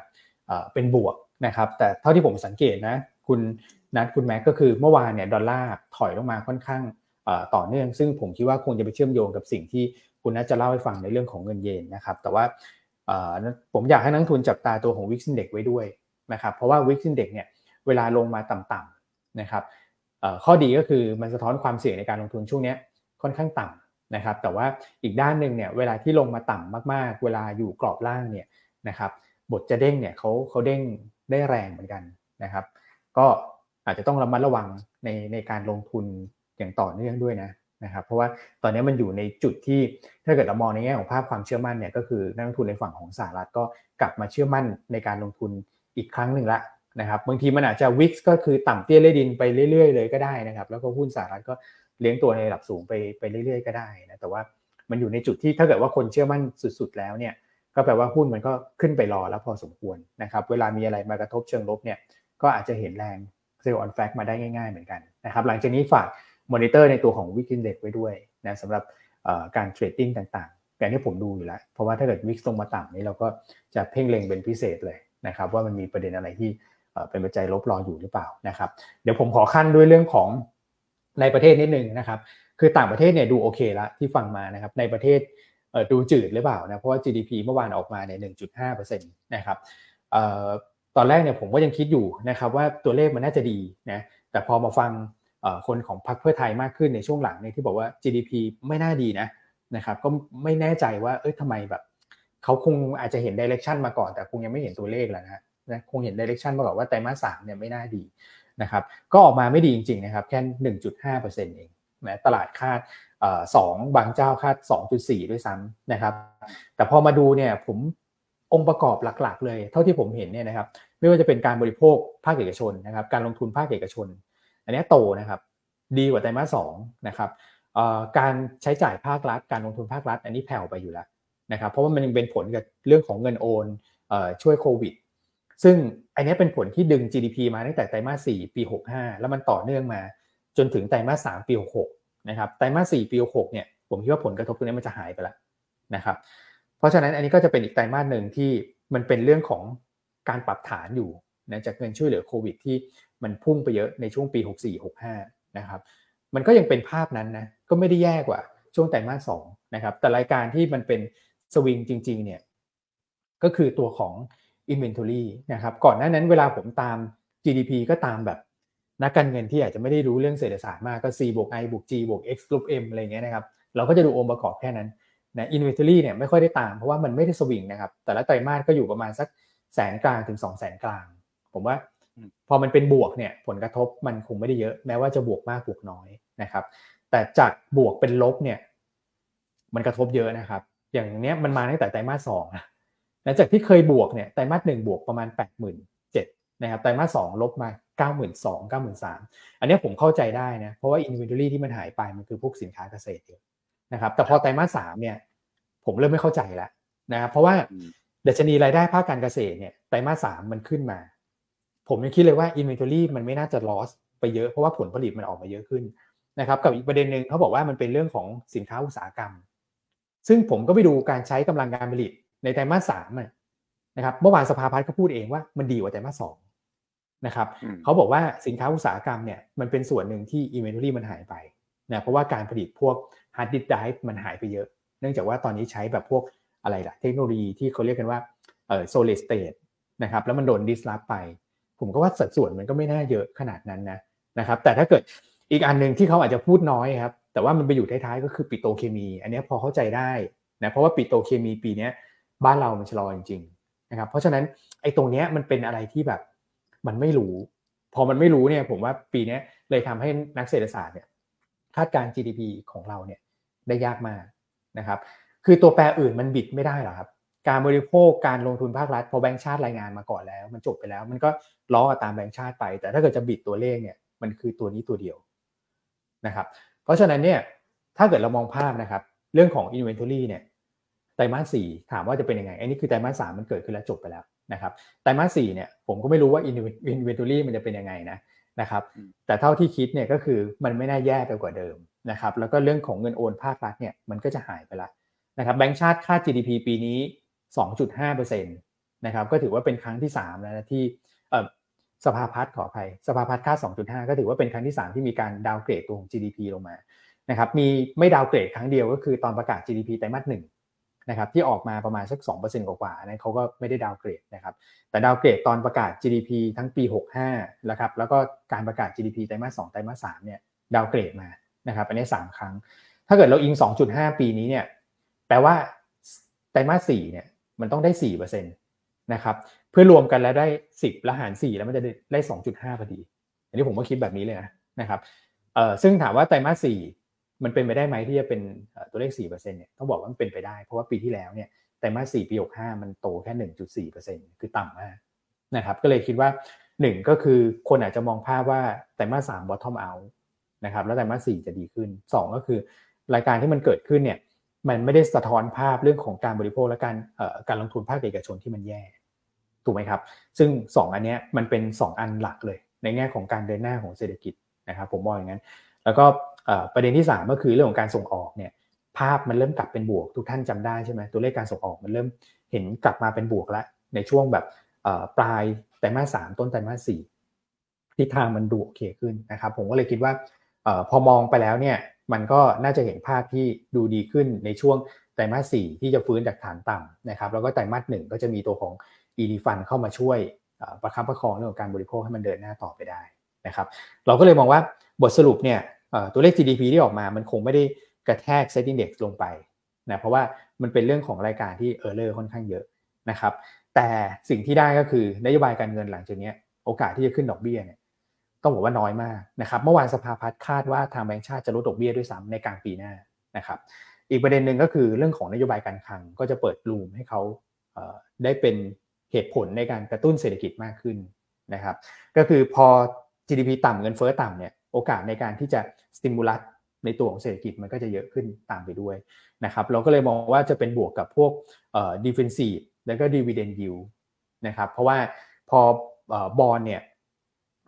เป็นบวกนะครับแต่เท่าที่ผมสังเกตนะคุณนัดคุณแม็กก็คือเมื่อวานเนี่ยดอลลาร์ถอยลงมาค่อนข้างต่อเนื่อง ซึ่งผมคิดว่าคงจะไปเชื่อมโยงกับสิ่งที่คุณนัทจะเล่าให้ฟังในเรื่องของเงินเยนนะครับแต่ว่าผมอยากให้นักทุนจับตาตัวของวิกซินเด็กไว้ด้วยนะครับเพราะว่าวิกซินเด็กเนี่ยเวลาลงมาต่ำๆนะครับข้อดีก็คือมันสะท้อนความเสี่ยงในการลงทุนช่วงนี้ค่อนข้างต่ำนะครับแต่ว่าอีกด้านหนึ่งเนี่ยเวลาที่ลงมาต่ำมากๆ เวลาอยู่กรอบล่างเนี่ยนะครับ บทจะเด้งเนี่ยเขาเขาเด้งได้แรงเหมือนกันนะครับ ก็อาจจะต้องระมัดระวังในในการลงทุนอย่างต่อเนื่องด้วยนะนะครับเพราะว่าตอนนี้มันอยู่ในจุดที่ถ้าเกิดเรามองในแง่ของภาพความเชื่อมั่นเนี่ยก็คือนักลงทุนในฝั่งของสหรัฐก็กลับมาเชื่อมั่นในการลงทุนอีกครั้งหนึ่งละนะครับบางทีมันอาจจะวิกก็คือต่ำเตี้ยเล่ดินไปเรื่อยๆเลยก็ได้นะครับแล้วก็หุ้นสหรัฐก็เลี้ยงตัวในระดับสูงไปไปเรื่อยๆ ก็ได้นะแต่ว่ามันอยู่ในจุดที่ถ้าเกิดว่าคนเชื่อมั่นสุด ๆ แล้วเนี่ย ก็แปลว่าหุ้นมันก็ขึ้นไปรอแล้วพอสมควรนะครับเวลามีอะไรมากระทบเชิงลบเนี่ยก็อาจจะเห็นแรง sell on fact มาได้ง่าย ๆ เหมือนกันนะครับหลังจากนี้ฝากมอนิเตอร์ในตัวของ VIX Index ไว้ด้วยนะสำหรับการ trading ต่างๆอย่างที่ผมดูอยู่แล้ว เพราะว่าถ้าเกิด VIX ลงมาต่ำนี้เราก็จะเพ่งเล็งเป็นพิเศษเลยนะครับว่ามันมีประเด็นอะไรที่เป็นปัจจัยลบรออยู่หรือเปล่านะครับเดี๋ยวผมขอคั่นด้วยเรื่องของในประเทศนิดนึงนะครับคือต่างประเทศเนี่ยดูโอเคละที่ฟังมานะครับในประเทศ ดูจืดหรือเปล่านะเพราะว่า GDP เมื่อวานออกมาเนี่ย1.5%นะครับตอนแรกเนี่ยผมก็ยังคิดอยู่นะครับว่าตัวเลขมันน่าจะดีนะแต่พอมาฟังคนของพรรคเพื่อไทยมากขึ้นในช่วงหลังเนี่ยที่บอกว่า GDP ไม่น่าดีนะนะครับก็ไม่แน่ใจว่าเอ้ยทำไมแบบเขาคงอาจจะเห็นดิเรกชันมาก่อนแต่คงยังไม่เห็นตัวเลขแล้วนะนะคงเห็นดิเรกชันมาก่อนว่าไตรมาสสามเนี่ยไม่น่าดีนะครับก็ออกมาไม่ดีจริงๆนะครับแค่หนึ่งจุดห้าเปอร์เซ็นต์เองนะตลาดคาด สองบางเจ้าคาดสองจุดสี่ด้วยซ้ำนะครับ แต่พอมาดูเนี่ยผมองค์ประกอบหลักๆ เลย เท่าที่ผมเห็นเนี่ยนะครับ ไม่ว่าจะเป็นการบริโภคภาคเอกชนนะครับ การลงทุนภาคเอกชน อันนี้โตนะครับ ดีกว่าไตรมาสสองนะครับการใช้จ่ายภาครัฐ การลงทุนภาครัฐ อันนี้แผ่วไปอยู่แล้วนะครับ เพราะว่ามันยังเป็นผลกับเรื่องของเงินโอนช่วยโควิด ซึ่งอันนี้เป็นผลที่ดึง GDP มาตั้งแต่ไตรมาส4ปี 65 แล้วมันต่อเนื่องมาจนถึงไตรมาส3ปี 66 นะครับไตรมาส4ปี66เนี่ยผมคิดว่าผลกระทบตรงนี้มันจะหายไปแล้วนะครับ เพราะฉะนั้นอันนี้ก็จะเป็นอีกไตรมาสหนึ่งที่มันเป็นเรื่องของการปรับฐานอยู่นะจากเงินช่วยเหลือโควิดที่มันพุ่งไปเยอะในช่วงปี 64-65 นะครับ มันก็ยังเป็นภาพนั้นนะ ก็ไม่ได้แย่กว่าช่วงไตรมาส2นะครับ แต่รายการที่มันเป็นสวิงจริงๆเนี่ย ก็คือตัวของ inventory นะครับ ก่อนหน้านั้นเวลาผมตาม GDP ก็ตามแบบ นักการเงินที่อาจจะไม่ได้รู้เรื่องเศรษฐศาสตร์มากก็ C บวก I บวก G บวก X ลบ M อะไรเงี้ยนะครับเราก็จะดูองค์ประกอบแค่นั้นนะ inventory เนี่ยไม่ค่อยได้ตามเพราะว่ามันไม่ได้สวิงนะครับแต่ละไตรมาสก็อยู่ประมาณสักแสนกลางถึง2แสนกลาง ผมว่าพอมันเป็นบวกเนี่ยผลกระทบมันคงไม่ได้เยอะแม้ว่าจะบวกมากบวกน้อยนะครับ แต่จากบวกเป็นลบเนี่ยมันกระทบเยอะนะครับ อย่างเนี้ยมันมาตั้งแต่ไตรมาสสองนะหลังจากที่เคยบวกเนี่ยไตรมาสหนึ่งบวกประมาณ8 7 0 0 0นะครับไตรมาสสองลบมา 9 2 0 0 0 9 3 0 0 0 อันนี้ผมเข้าใจได้นะเพราะว่า inventory ที่มันหายไปมันคือพวกสินค้าเกษตรนะครับแต่พอไตรมาสสามเนี่ยผมเริ่มไม่เข้าใจแล้วนะครับเพราะว่าดัชนีรายได้ภาคการเกษตรเนี่ยไตรมาสสามมันขึ้นมา ผมยังคิดเลยว่า inventory มันไม่น่าจะ lossไปเยอะเพราะว่าผลผลิตมันออกมาเยอะขึ้นนะครับกับอีกประเด็นหนึ่งเขาบอกว่ามันเป็นเรื่องของสินค้าอุตสาหกรรม ซึ่งผมก็ไปดูการใช้กำลังการผลิตในไตรมาสสามนะครับเมื่อวานสภาพัฒน์ก็พูดเองว่ามันดีกว่าไตรมาสสอง นะครับเขาบอกว่าสินค้าอุตสาหกรรมเนี่ยมันเป็นส่วนหนึ่งที่ inventory มันหายไปนะเพราะว่าการผลิตพวกฮาร์ดดิสก์ไดรฟ์มันหายไปเยอะ เนื่องจากว่าตอนนี้ใช้แบบพวกอะไรล่ะเทคโนโลยีที่เขาเรียกกันว่าเออ solid stateนะครับแล้วมันโดนดิสลอฟไป ผมก็ว่าสัดส่วนมันก็ไม่น่าเยอะขนาดนั้นนะนะครับแต่ถ้าเกิดอีกอันหนึ่งที่เขาอาจจะพูดน้อยครับแต่ว่ามันไปอยู่ท้ายๆก็คือปิโตเคมี อันนี้พอเข้าใจได้นะเพราะว่าปิโตเคมีปีนี้บ้านเรามันชะลอจริงๆนะครับเพราะฉะนั้นไอ้ตรงนี้มันเป็นอะไรที่แบบ มันไม่รู้ พอมันไม่รู้เนี่ยผมว่าปีนี้เลยทำให้นักเศรษฐศาสตร์เนี่ยคาดการ GDP ของเราเนี่ยได้ยากมากนะครับ คือตัวแปรอื่นมันบิดไม่ได้หรอครับ การบริโภคการลงทุนภาครัฐพอแบงก์ชาติรายงานมาก่อนแล้ว มันจบไปแล้ว มันก็ล้อตามแบงก์ชาติไป แต่ถ้าเกิดจะบิดตัวเลขเนี่ยมันคือตัวนี้ตัวเดียวนะครับ เพราะฉะนั้นเนี่ยถ้าเกิดเรามองภาพนะครับ เรื่องของ inventory เนี่ยไตรมาสสี่ถามว่าจะเป็นยังไง อันนี้คือไตรมาสสามมันเกิดขึ้นแล้วจบไปแล้ว นะครับไตรมาสสี่เนี่ยผมก็ไม่รู้ว่า inventory มันจะเป็นยังไงนะนะครับแต่เท่าที่คิดเนี่ยก็คือมันไม่น่าแย่ไปกว่าเดิมนะครับแล้วก็เรื่องของเงินโอนภาครัฐเนี่ยมันก็จะหายไปละนะครับแบงก์ชาติคาด GDP ปีนี้ 2.5%นะครับก็ถือว่าเป็นครั้งที่3แล้วนะที่สภาพัฒน์ขออภัยสภาพัฒน์คาด2.5 ก็ถือว่าเป็นครั้งที่ 3 ที่มีการดาวเกรดตัวของ GDP ลงมานะครับมีไม่ดาวเกรดครั้งเดียวก็คือตอนประกาศ GDP ไตรมาสหนึ่ง นะครับที่ออกมาประมาณสัก 2%กว่าๆนั้นเขาก็ไม่ได้ดาวเกรดนะครับแต่ดาวเกรดตอนประกาศ GDP ทั้งปี 65นะครับแล้วก็การประกาศ GDP ไตรมาส2ไตรมาส3เนี่ยดาวเกรดมานะครับอันนี้ 3 ครั้ง ถ้าเกิดเราอิง 2.5 ปีนี้เนี่ยแปลว่าไตรมาส4เนี่ยมันต้องได้4%นะครับเพื่อรวมกันแล้วได้ 10แล้วหาร 4 แล้วมันจะได้ 2.5พอดี อันนี้ผมก็คิดแบบนี้เลยนะนะครับเอ่อซึ่งถามว่าไตรมาส4 มันเป็นไปได้ไหมที่จะเป็นตัวเลข4%เนี่ยต้องบอกว่ามันเป็นไปได้ เพราะว่าปีที่แล้วเนี่ยไตรมาส4ปี65มันโตแค่ 1.4%คือต่ำมากนะครับก็เลยคิดว่า 1 ก็คือคนอาจจะมองภาพว่าไตรมาส3 bottom out นะครับแล้วไตรมาส4จะดีขึ้น 2 ก็คือรายการที่มันเกิดขึ้นเนี่ยมันไม่ได้สะท้อนภาพเรื่องของการบริโภคและการการลงทุนภาคเอกชนที่มันแย่ถูกไหมครับ ซึ่ง 2 อันนี้มันเป็น 2 อันหลักเลย ในแง่ของการเดินหน้าของเศรษฐกิจนะครับผมมองอย่างนั้น แล้วก็ ประเด็นที่ 3 ก็คือเรื่องของการส่งออกเนี่ยภาพมันเริ่มกลับเป็นบวกทุกท่านจำได้ใช่ไหมตัวเลขการส่งออกมันเริ่มเห็นกลับมาเป็นบวกแล้วในช่วงแบบปลายไตรมาสสามต้นไตรมาสสี่ทิศทางมันดูโอเคขึ้นนะครับ ผมก็เลยคิดว่าพอมองไปแล้วเนี่ยมันก็น่าจะเห็นภาพที่ดูดีขึ้นในช่วงไตรมาสสี่ที่จะฟื้นจากฐานต่ำนะครับแล้วก็ไตรมาสหนึ่งก็จะมีตัวของ e d ฟันเข้ามาช่วยประคับประคองเรื่องของการบริโภคให้มันเดินหน้าต่อไปได้นะครับ เราก็เลยมองว่าบทสรุปเนี่ย ตัวเลข GDP ที่ออกมามันคงไม่ได้กระแทก Set Index ลงไปนะเพราะว่ามันเป็นเรื่องของรายการที่เออร์เลอร์ค่อนข้างเยอะนะครับแต่สิ่งที่ได้ก็คือนโยบายการเงินหลังจากนี้โอกาสที่จะขึ้นดอกเบี้ยเนี่ยต้องบอกว่าน้อยมากนะครับเมื่อวานสภาพัฒน์คาดว่าทางแบงก์ชาติจะลดดอกเบี้ยด้วยซ้ำในกลางปีหน้านะครับอีกประเด็นหนึ่งก็คือเรื่องของนโยบายการคลังก็จะเปิดรูมให้เขาได้เป็นเหตุผลในการกระตุ้นเศรษฐกิจมากขึ้นนะครับก็คือพอ GDP ต่ำเงินเฟ้อต่ำเนี่ย โอกาสในการที่จะ stimulus ในตัวของเศรษฐกิจมันก็จะเยอะขึ้นตามไปด้วยนะครับเราก็เลยมองว่าจะเป็นบวกกับพวกเอ่อ defensive แล้วก็ดีเวเดนยิวนะครับเพราะว่าพอบอลเนี่ย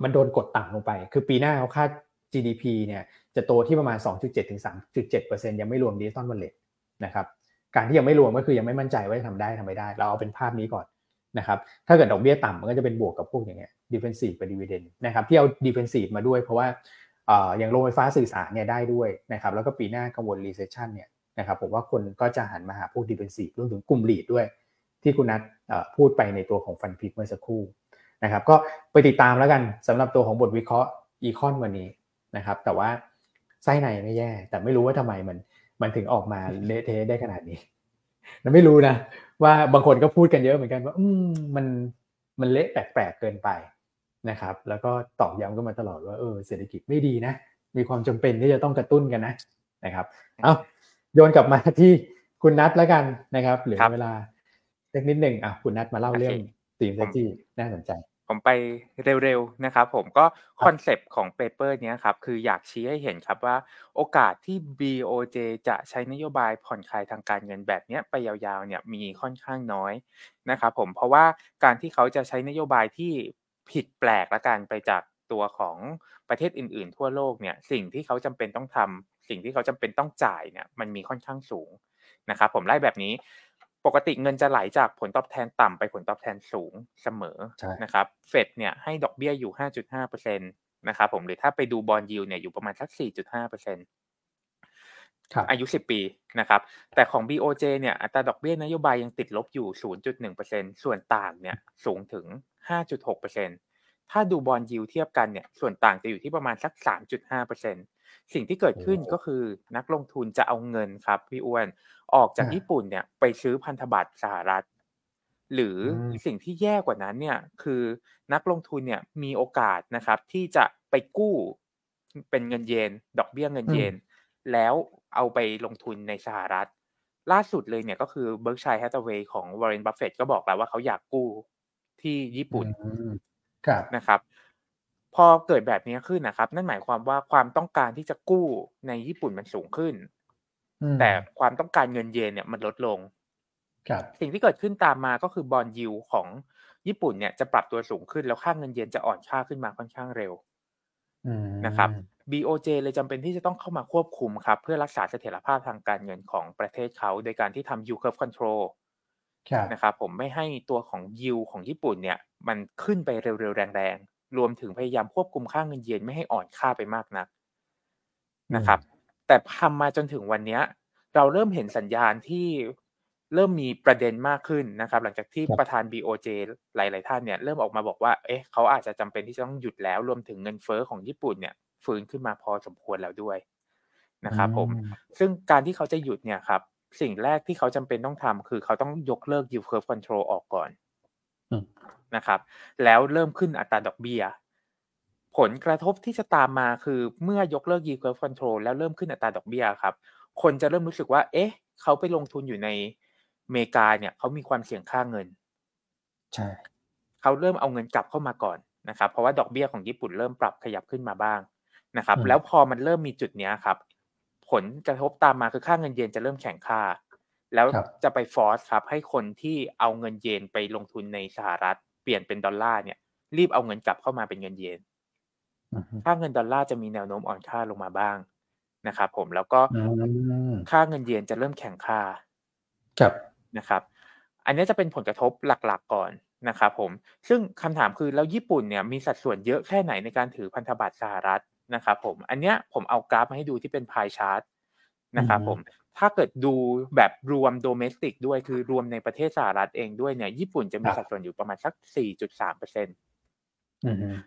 มันโดนกดต่ำลงไป คือปีหน้าเขาคาด GDP เนี่ยจะโตที่ประมาณ 2.7ถึง3.7%ยังไม่รวมดิจิตอลวอลเล็ตนะครับการที่ยังไม่รวมก็คือยังไม่มั่นใจว่าจะทำได้ทำไม่ได้ เราเอาเป็นภาพนี้ก่อนนะครับถ้าเกิดดอกเบี้ยต่ำมันก็จะเป็นบวกกับพวกอย่างเงี้ย defensive กับ dividend นะครับที่เอา defensive มาด้วยเพราะว่าอย่างโรงไฟฟ้าสื่อสารเนี่ยได้ด้วยนะครับแล้วก็ปีหน้ากังวล recession เนี่ยนะครับผมว่าคนก็จะหันมาหาพวก defensive รวมถึงกลุ่ม REIT ด้วย ที่คุณนัทพูดไปในตัวของ Fund Pick เมื่อสักครู่นะครับก็ไปติดตามแล้วกันสำหรับตัวของบทวิเคราะห์ Econ วันนี้นะครับแต่ว่าไส้ในไม่แย่ แต่ไม่รู้ว่าทำไมมันมันถึงออกมาเละเทะได้ขนาดนี้เราไม่รู้นะว่าบางคนก็พูดกันเยอะเหมือนกันว่า อืมมันมันเละแปลกๆเกินไป นะครับแล้วก็ตอกย้ำกันมาตลอดว่าเออเศรษฐกิจไม่ดีนะ มีความจำเป็นที่จะต้องกระตุ้นกันนะนะครับเอาโยนกลับมาที่คุณนัทแล้วกันนะครับเหลือเวลาเล็กนิดหนึ่งอะคุณนัทมาเล่าเรื่องตีมเซจี้น่าสนใจ ผมไปเร็วๆนะครับผมก็ concept ของ paper นี้ครับคืออยากชี้ให้เห็นครับว่าโอกาสที่ BOJ จะใช้นโยบายผ่อนคลายทางการเงินแบบนี้ไปยาวๆเนี่ยมีค่อนข้างน้อยนะครับผมเพราะว่าการที่เขาจะใช้นโยบายที่ ผิดแปลกละกันไปจากตัวของประเทศอื่น ๆ ทั่วโลกเนี่ยสิ่งที่เขาจำเป็นต้องทำสิ่งที่เขาจำเป็นต้องจ่ายเนี่ยมันมีค่อนข้างสูงนะครับผมไล่แบบนี้ปกติเงินจะไหลจากผลตอบแทนต่ำไปผลตอบแทนสูงเสมอนะครับเฟดเนี่ยให้ดอกเบี้ยอยู่ 5.5%นะครับผมหรือถ้าไปดูบอลยูเนี่ยอยู่ประมาณสัก 4.5% อายุ10ปีนะครับ แต่ของ BOJ เนี่ยอัตราดอกเบี้ยนโยบายยังติดลบอยู่ 0.1%ส่วนต่างเนี่ยสูงถึง 5.6%นถ้าดูบอลยิวเทียบกันเนี่ยส่วนต่างจะอยู่ที่ประมาณสัก 3.5%สิ่งที่เกิดขึ้นก็คือนักลงทุนจะเอาเงินครับพี่อ้วนออกจากญี่ปุ่นเนี่ยไปซื้อพันธบัตรสหรัฐ หรือสิ่งที่แย่กว่านั้นเนี่ยคือนักลงทุนเนี่ยมีโอกาสนะครับที่จะไปกู้เป็นเงินเยนดอกเบี้ยเงินเยนแล้ว เอาไปลงทุนในสหรัฐ ล่าสุดเลยเนี่ยก็คือเบิร์กเชียร์แฮธาเวย์ของวอร์เรนบัฟเฟตก็บอกแล้วว่าเขาอยากกู้ที่ญี่ปุ่นนะครับ พอเกิดแบบนี้ขึ้นนะครับ นั่นหมายความว่าความต้องการที่จะกู้ในญี่ปุ่นมันสูงขึ้น แต่ความต้องการเงินเยนเนี่ยมันลดลงสิ่งที่เกิดขึ้นตามมาก็คือบอลยูของญี่ปุ่นเนี่ยจะปรับตัวสูงขึ้นแล้วค่าเงินเยนจะอ่อนค่าขึ้นมาค่อนข้างเร็วนะครับ BOJ เลยจำเป็นที่จะต้องเข้ามาควบคุมครับ เพื่อรักษาเสถียรภาพทางการเงินของประเทศเขา โดยการที่ทำ yield curve control นะครับผมไม่ให้ตัวของ yield ของญี่ปุ่นเนี่ย มันขึ้นไปเร็วๆ แรงๆ รวมถึงพยายามควบคุมค่าเงินเยนไม่ให้อ่อนค่าไปมากนักนะครับ แต่ทำมาจนถึงวันนี้เราเริ่มเห็นสัญญาณที่เริ่มมีประเด็นมากขึ้นนะครับ หลังจากที่ประธาน BOJ หลาย ๆ ท่านเนี่ยเริ่มออกมาบอกว่า เอ๊ะเขาอาจจะจำเป็นที่จะต้องหยุดแล้ว รวมถึงเงินเฟอ้อของญี่ปุ่นเนี่ย ฟื้นขึ้นมาพอสมควรแล้วด้วยนะครับผมซึ่งการที่เขาจะหยุดเนี่ยครับ สิ่งแรกที่เขาจำเป็นต้องทำคือเขาต้องยกเลิก yield curve control ออกก่อนนะครับ แล้วเริ่มขึ้นอัตราดอกเบี้ยผลกระทบที่จะตามมาคือเมื่อยกเลิก yield curve control แล้วเริ่มขึ้นอัตราดอกเบี้ยครับ คนจะเริ่มรู้สึกว่า เอ๊ะ เขาไปลงทุนอยู่ในอเมริกาเนี่ย เขามีความเสี่ยงค่าเงิน ใช่ เขาเริ่มเอาเงินกลับเข้ามาก่อนนะครับ เพราะว่าดอกเบี้ยของญี่ปุ่นเริ่มปรับขยับขึ้นมาบ้าง นะครับ แล้วพอมันเริ่มมีจุดนี้ครับ ผลกระทบตามมาคือค่าเงินเยนจะเริ่มแข็งค่า แล้วจะไปฟอร์สครับ ให้คนที่เอาเงินเยนไปลงทุนในสหรัฐ เปลี่ยนเป็นดอลลาร์เนี่ย รีบเอาเงินกลับเข้ามาเป็นเงินเยนค่าเงินดอลลาร์จะมีแนวโน้มอ่อนค่าลงมาบ้างนะครับผมแล้วก็ค่าเงินเยนจะเริ่มแข็งค่าครับนะครับ อันนี้จะเป็นผลกระทบหลักๆก่อนนะครับผมซึ่งคำถามคือแล้วญี่ปุ่นเนี่ยมีสัดส่วนเยอะแค่ไหนในการถือพันธบัตรสหรัฐ นะครับผมอันเนี้ยผมเอากราฟมาให้ดูที่เป็นพายชาร์ตนะครับผมถ้าเกิดดูแบบรวมโดเมสติกด้วยคือรวมในประเทศสหรัฐเองด้วยเนี่ยญี่ปุ่นจะมีสัดส่วนอยู่ประมาณสัก 4.3เปอร์เซ็นต์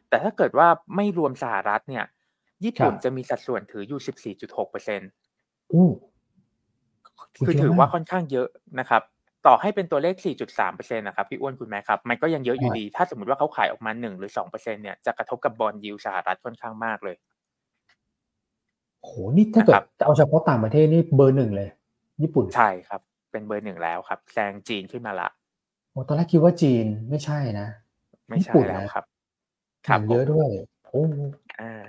แต่ถ้าเกิดว่าไม่รวมสหรัฐเนี่ย ญี่ปุ่นจะมีสัดส่วนถืออยู่ 14.6เปอร์เซ็นต์คือถือว่าค่อนข้างเยอะนะครับ ต่อให้เป็นตัวเลข 4.3%นะครับพี่อ้วนคุณแม่ครับ มันก็ยังเยอะอยู่ดี ถ้าสมมติว่าเขาขายออกมา 1 หรือ 2%เนี่ยจะกระทบกับบอลยิวสหรัฐค่อนข้างมากเลยโหนี่ถ้าเกิดเอาเฉพาะต่างประเทศนี่เบอร์หนึ่งเลย ญี่ปุ่นใช่ครับ เป็นเบอร์หนึ่งแล้วครับแซงจีนขึ้นมาละโอ้ตอนแรกคิดว่าจีนไม่ใช่นะ ไม่ใช่แล้วครับครับเยอะด้วยโอ้อ่า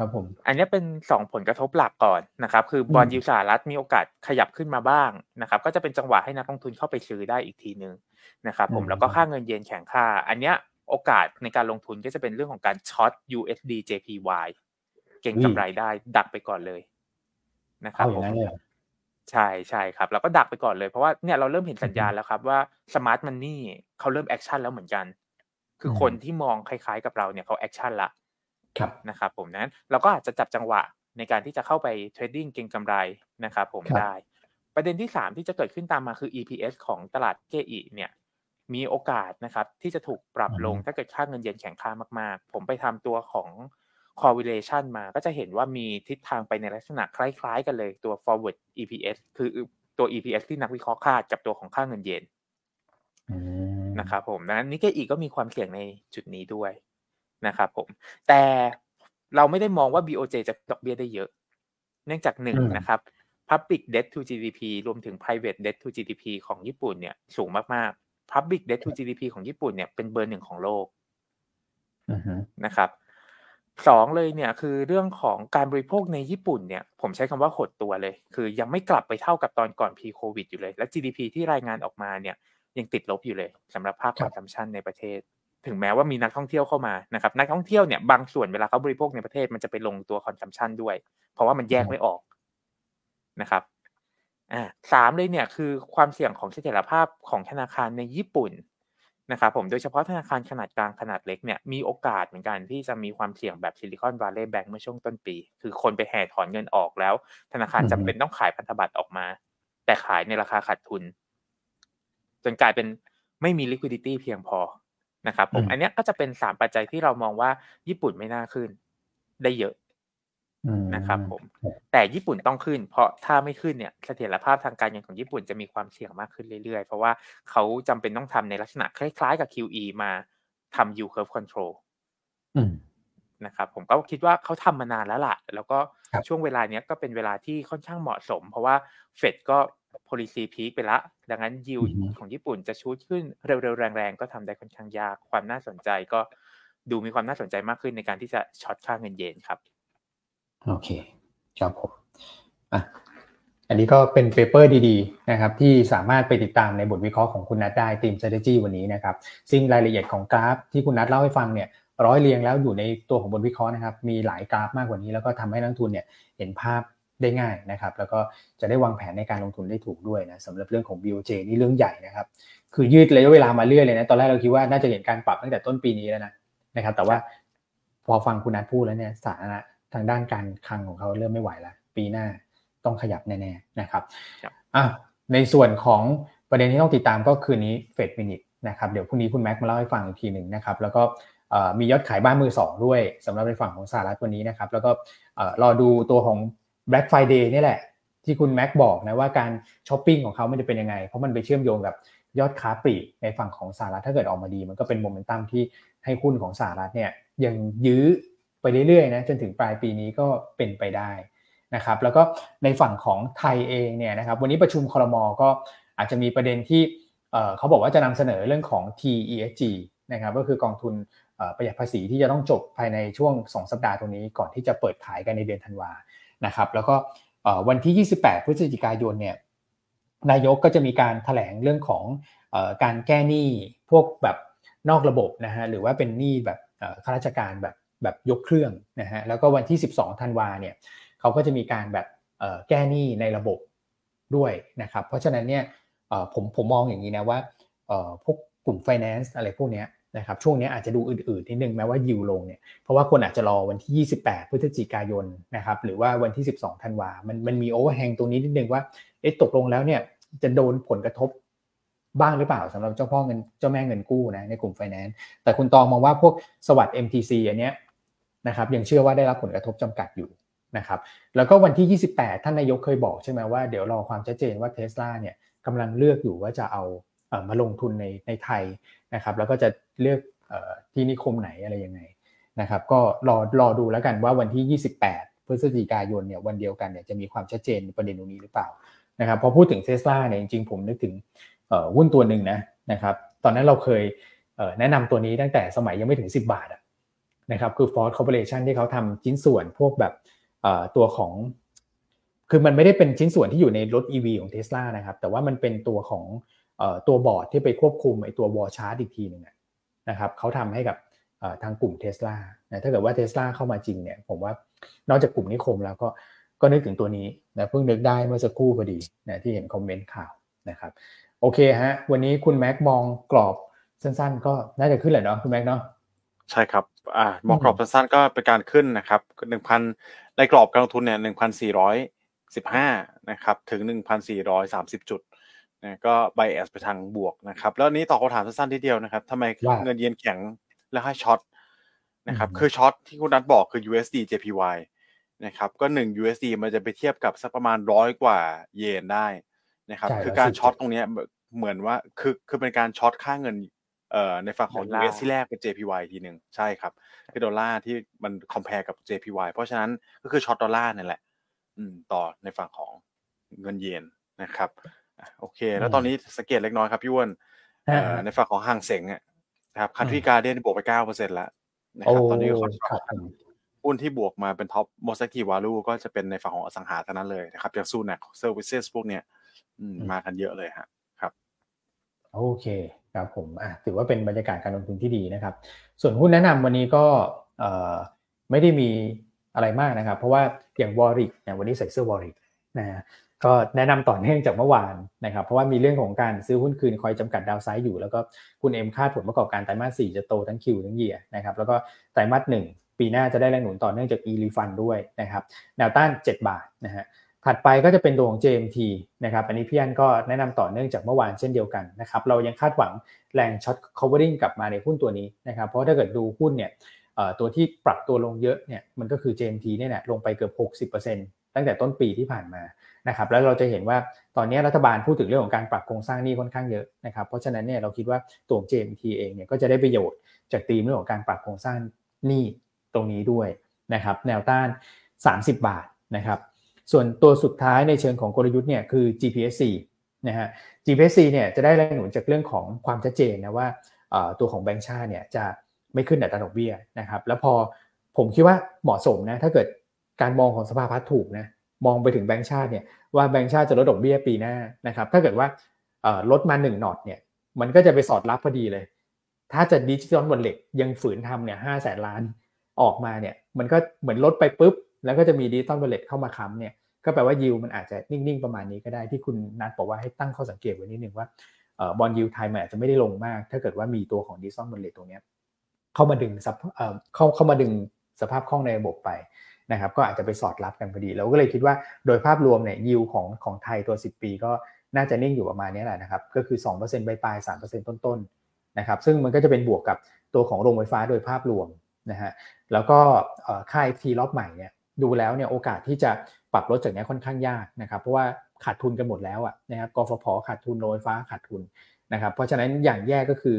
ครับผม อันนี้เป็นสองผลกระทบหลักก่อนนะครับ คือ bond yield สหรัฐมีโอกาสขยับขึ้นมาบ้างนะครับ ก็จะเป็นจังหวะให้นักลงทุนเข้าไปซื้อได้อีกทีนึงนะครับ ผมแล้วก็ค่าเงินเยนแข็งค่า อันเนี้ยโอกาสในการลงทุนก็จะเป็นเรื่องของการ short USD JPY เก็งกำไรได้ดักไปก่อนเลยนะครับผมใช่ใช่ครับแล้วก็ดักไปก่อนเลยเพราะว่าเนี่ยเราเริ่มเห็นสัญญาณแล้วครับว่า smart money เขาเริ่ม action แล้วเหมือนกัน คือคนที่มองคล้ายๆกับเราเนี่ยเขา action ละ นะครับผมนั้นเราก็อาจจะจับจังหวะในการที่จะเข้าไป trading เก็งกำไรนะครับผมได้ ประเด็นที่ 3 ที่จะเกิดขึ้นตามมาคือ EPS ของตลาดนิเคอิเนี่ยมีโอกาสนะครับที่จะถูกปรับลงถ้าเกิดค่าเงินเยนแข็งค่ามากๆ ผมไปทำตัวของ correlation มาก็จะเห็นว่ามีทิศทางไปในลักษณะคล้ายๆ กันเลยตัว forward EPS คือตัว EPS ที่นักวิเคราะห์คาดกับตัวของค่าเงินเยนนะครับผมนั้นนิกเกอีก็มีความเสี่ยงในจุดนี้ด้วย นะครับผม แต่เราไม่ได้มองว่า BOJ จะดอกเบี้ยได้เยอะ เนื่องจากหนึ่งนะครับ Public Debt to GDP รวมถึง Private Debt to GDP ของญี่ปุ่นเนี่ยสูงมากๆ Public Debt to GDP ของญี่ปุ่นเนี่ยเป็นเบอร์หนึ่งของโลกนะครับสองเลยเนี่ยคือเรื่องของการบริโภคในญี่ปุ่นเนี่ย ผมใช้คำว่าหดตัวเลย คือยังไม่กลับไปเท่ากับตอนก่อน pre covid อยู่เลย และ GDP ที่รายงานออกมาเนี่ย ยังติดลบอยู่เลยสำหรับภาค consumption ในประเทศ ถึงแม้ว่ามีนักท่องเที่ยวเข้ามานะครับนักท่องเที่ยวเนี่ยบางส่วนเวลาเขาบริโภคในประเทศมันจะไปลงตัว consumption ด้วย เพราะว่ามันแยกไม่ออกนะครับอ่าสามเลยเนี่ยคือความเสี่ยงของเสถียรภาพของธนาคารในญี่ปุ่นนะครับผมโดยเฉพาะธนาคารขนาดกลางขนาดเล็กเนี่ยมีโอกาสเหมือนกันที่จะมีความเสี่ยงแบบซิลิคอนวาลเลย์แบงก์เมื่อช่วงต้นปี คือคนไปแห่ถอนเงินออกแล้ว ธนาคารจำเป็นต้องขายพันธบัตรออกมา แต่ขายในราคาขาดทุน จนกลายเป็นไม่มี liquidity เพียงพอ นะครับผมอันนี้ก็จะเป็นสามปัจจัยที่เรามองว่าญี่ปุ่นไม่น่าขึ้น ได้เยอะนะครับ ผม แต่ญี่ปุ่นต้องขึ้น เพราะถ้าไม่ขึ้นเนี่ยเสถียรภาพทางการเงินของญี่ปุ่นจะมีความเสี่ยงมากขึ้นเรื่อยๆ เพราะว่าเขาจำเป็นต้องทำในลักษณะคล้ายๆกับ QE มาทำ yield curve control นะครับผมก็คิดว่าเขาทำมานานแล้วล่ะ แล้วก็ช่วงเวลาเนี้ยก็เป็นเวลาที่ค่อนข้างเหมาะสม เพราะว่าเฟดก็ policy peak ไปละ ดังนั้นยิวของญี่ปุ่นจะชูดขึ้นเร็วๆแรงๆ ก็ทำได้ค่อนข้างยาก ความน่าสนใจก็ดูมีความน่าสนใจมากขึ้นในการที่จะ short ค่าเงินเยนครับ โอเค ครับผมอะอันนี้ก็เป็น paper ดีๆนะครับที่สามารถไปติดตามในบทวิเคราะห์ของคุณนัทได้ทีม strategy วันนี้นะครับ ซึ่งรายละเอียดของกราฟที่คุณนัทเล่าให้ฟังเนี่ยร้อยเรียงแล้วอยู่ในตัวของบทวิเคราะห์นะครับ มีหลายกราฟมากกว่านี้แล้วก็ทำให้นักลงทุนเนี่ยเห็นภาพ ได้ง่ายนะครับแล้วก็จะได้วางแผนในการลงทุนได้ถูกด้วยนะสำหรับเรื่องของ BOJ นี่เรื่องใหญ่นะครับคือยืดระยะเวลามาเรื่อยเลยนะตอนแรกเราคิดว่าน่าจะเห็นการปรับตั้งแต่ต้นปีนี้แล้วนะนะครับ แต่ว่าพอฟังคุณนัทพูดแล้วเนี่ยสาระทางด้านการคลังของเขาเริ่มไม่ไหวแล้วปีหน้าต้องขยับแน่ๆนะครับอะในส่วนของประเด็นที่ต้องติดตามก็คืนนี้เฟดมินิทนะครับเดี๋ยวพรุ่งนี้คุณแม็กมาเล่าให้ฟังอีกทีหนึ่งนะครับแล้วก็มียอดขายบ้านมือสองด้วยสำหรับในฝั่งของสหรัฐวันนี้นะครับแล้วก็รอดูตัวของ Black Friday นี่แหละ ที่คุณแม็กบอกนะว่าการช้อปปิ้งของเขามันจะเป็นยังไง เพราะมันไปเชื่อมโยงกับยอดค้าปลีกในฝั่งของสหรัฐถ้าเกิดออกมาดี มันก็เป็นโมเมนตัมที่ให้หุ้นของสหรัฐเนี่ยยังยื้อไปเรื่อยๆนะจนถึงปลายปีนี้ก็เป็นไปได้นะครับแล้วก็ในฝั่งของไทยเองเนี่ยนะครับวันนี้ประชุมคอรมอก็อาจจะมีประเด็นที่เขาบอกว่าจะนำเสนอเรื่องของ TESG นะครับก็คือกองทุนประหยัดภาษีที่จะต้องจบภายในช่วง 2 สัปดาห์ตรงนี้ก่อนที่จะเปิดขายกันในเดือนธันวา นะครับแล้วก็วันที่ 28 พฤศจิกายนเนี่ยนายกก็จะมีการถแถลงเรื่องของการแก้หนี้พวกแบบนอกระบบนะฮะหรือว่าเป็นหนี้แบบข้าราชการแบบแบบยกเครื่องนะฮะแล้วก็วันที่ 12 ธันวาเนี่ยเขาก็จะมีการแบบแก้หนี้ในระบบด้วยนะครับเพราะฉะนั้นเนี่ยผมผมมองอย่างนี้นะว่าพวกกลุ่ม finance อะไรพวกนี้ นะครับช่วงนี้อาจจะดูอื่นๆนิดนึงแม้ว่ายิวลงเนี่ยเพราะว่าคนอาจจะรอวันที่ 28 พฤศจิกายนนะครับหรือว่าวันที่ 12 ธันวามันมันมี overhang ตรงนี้นิดนึงว่าเอ๊ะตกลงแล้วเนี่ยจะโดนผลกระทบบ้างหรือเปล่าสำหรับเจ้าพ่อเงินเจ้าแม่เงินกู้นะในกลุ่มไฟแนนซ์แต่คุณตองมองว่าพวกสวัสด์ MTC อันเนี้ยนะครับยังเชื่อว่าได้รับผลกระทบจำกัดอยู่นะครับแล้วก็วันที่ 28 ท่านนายกเคยบอกใช่ไหมว่าเดี๋ยวรอความชัดเจนว่าเทสลาเนี่ยกำลังเลือกอยู่ว่าจะเอา มาลงทุนในในไทยนะครับ แล้วก็จะเลือกที่นิคมไหนอะไรยังไงนะครับ ก็รอรอดูแล้วกันว่าวันที่ 28 พฤศจิกายนเนี่ยวันเดียวกันเนี่ยจะมีความชัดเจนประเด็นตรงนี้หรือเปล่านะครับพอพูดถึงเทสลาเนี่ยจริงๆผมนึกถึงหุ้นตัวหนึ่งนะนะครับ ตอนนั้นเราเคยแนะนำตัวนี้ตั้งแต่สมัยยังไม่ถึง 10 บาทนะครับคือ Ford Corporation ที่เขาทำชิ้นส่วนพวกแบบตัวของคือมันไม่ได้เป็นชิ้นส่วนที่อยู่ในรถ EV ของ Tesla นะครับแต่ว่ามันเป็นตัวของ ตัวบอร์ดที่ไปควบคุมไอ้ตัววอลชาร์จอีกทีหนึ่งนะครับเขาทำให้กับทางกลุ่มเทสลานะถ้าเกิดว่าเทสลาเข้ามาจริงเนี่ยผมว่านอกจากกลุ่มนิคมแล้วก็ก็นึกถึงตัวนี้นะเพิ่งนึกได้เมื่อสักครู่พอดีนะที่เห็นคอมเมนต์ข่าวนะครับโอเคฮะวันนี้คุณแม็กมองกรอบสั้นๆ ก็น่าจะขึ้นแหละเนาะคุณแม็กเนาะใช่ครับอ่ามองกรอบสั้นๆก็เป็นการขึ้นนะครับหนึ่งพันในกรอบการลงทุนเนี่ยหนึ่งพันสี่ร้อยสิบห้านะครับถึงหนึ่งพันสี่ร้อยสามสิบจุด นะก็ bias ไปทางบวกนะครับแล้วนี้ตอบคำถามสั้นๆทีเดียวนะครับทำไมเงินเยนแข็งแล้วให้ short นะครับคือ short ที่คุณนัทบอกคือ USD JPY นะครับก็หนึ่ง USD มันจะไปเทียบกับสักประมาณร้อยกว่าเยนได้นะครับคือการ short ตรงนี้เหมือนว่าคือคือเป็นการ short ค่าเงินเอ่อในฝั่งของ US ที่แลกเป็น JPY ทีหนึ่งใช่ครับคือดอลลาร์ที่มัน compare กับ JPY เพราะฉะนั้นก็คือ short ดอลลาร์นั่นแหละ อืมต่อในฝั่งของเงินเยนนะครับ โอเค แล้วตอนนี้สังเกตเล็กน้อยครับพี่อ้วนในฝั่งของฮั่งเส็งนะครับ Country Garden บวกไปเก้าเปอร์เซ็นต์แล้วนะครับตอนนี้ก็หุ้นที่บวกมาเป็น top most active value ก็จะเป็นในฝั่งของอสังหาเท่านั้นเลยนะครับอย่าง Sunac Services พวกเนี้ยมากันเยอะเลยฮะครับ โอเคครับผมอะถือว่าเป็นบรรยากาศการลงทุนที่ดีนะครับ ส่วนหุ้นแนะนำวันนี้ก็ไม่ได้มีอะไรมากนะครับ เพราะว่าอย่าง Warrix เนี่ยวันนี้ใส่เสื้อ Warrix นะฮะ ก็แนะนำต่อเนื่องจากเมื่อวานนะครับ เพราะว่ามีเรื่องของการซื้อหุ้นคืนคอยจำกัด downside อยู่ แล้วก็คุณเอ็มคาดผลประกอบการไตรมาสสี่จะโตทั้ง Q ทั้ง Y นะครับ แล้วก็ไตรมาสหนึ่งปีหน้าจะได้แรงหนุนต่อเนื่องจาก e-Refund ด้วยนะครับ แนวต้าน 7 บาทนะฮะ ถัดไปก็จะเป็นตัวของ JMT นะครับ อันนี้พี่อันก็แนะนำต่อเนื่องจากเมื่อวานเช่นเดียวกันนะครับ เรายังคาดหวังแรงช็อต covering กลับมาในหุ้นตัวนี้นะครับ เพราะถ้าเกิดดูหุ้นเนี่ยตัวที่ปรับตัวลงเยอะเนี่ย มันก็คือ JMT เนี่ยแหละลงไปเกือบ 60%ตั้งแต่ต้นปีที่ผ่านมา นะครับแล้วเราจะเห็นว่าตอนนี้รัฐบาลพูดถึงเรื่องของการปรับโครงสร้างหนี้ค่อนข้างเยอะนะครับเพราะฉะนั้นเนี่ยเราคิดว่าตัว JMT เองเนี่ยก็จะได้ประโยชน์จากธีมเรื่องของการปรับโครงสร้างหนี้ตรงนี้ด้วยนะครับแนวต้าน 30 บาทนะครับส่วนตัวสุดท้ายในเชิงของกลยุทธ์เนี่ยคือ GPSC นะฮะ GPSC เนี่ยจะได้แรงหนุนจากเรื่องของความชัดเจนนะว่าตัวของแบงก์ชาติเนี่ยจะไม่ขึ้นอัตราดอกเบี้ยนะครับแล้วพอผมคิดว่าเหมาะสมนะถ้าเกิดการมองของสภาพัฒน์ถูกนะ มองไปถึงแบงก์ชาติเนี่ยว่าแบงก์ชาติจะลดดอกเบี้ยปีหน้านะครับถ้าเกิดว่าลดมา1 notch เนี่ยมันก็จะไปสอดรับพอดีเลย ถ้าจะ digital wallet ยังฝืนทำเนี่ยห้าแสนล้านออกมาเนี่ยมันก็เหมือนลดไปปุ๊บ แล้วก็จะมี digital wallet เข้ามาค้ำเนี่ยก็แปลว่ายิวมันอาจจะนิ่งๆประมาณนี้ก็ได้ที่คุณนัทบอกว่าให้ตั้งข้อสังเกตไว้นิดนึงว่า bond yield ไทยมันอาจจะไม่ได้ลงมาก ถ้าเกิดว่ามีตัวของ digital wallet ตรงนี้เข้ามาดึงเข้าเข้ามาดึงสภาพคล่องในระบบไป นะครับก็อาจจะไปสอดรับกันพอดี เราก็เลยคิดว่าโดยภาพรวมเนี่ยยิวของของไทยตัว 10 ปีก็น่าจะนิ่งอยู่ประมาณนี้แหละนะครับก็คือ 2%ปลายปลาย3%ต้นๆนะครับซึ่งมันก็จะเป็นบวกกับตัวของโรงไฟฟ้าโดยภาพรวมนะฮะแล้วก็ค่ายทีรอบใหม่เนี่ยดูแล้วเนี่ยโอกาสที่จะปรับลดจากนี้ค่อนข้างยากนะครับเพราะว่าขาดทุนกันหมดแล้วอะนะครับกฟผขาดทุนโรงไฟฟ้าขาดทุนนะครับเพราะฉะนั้นอย่างแย่ก็คือ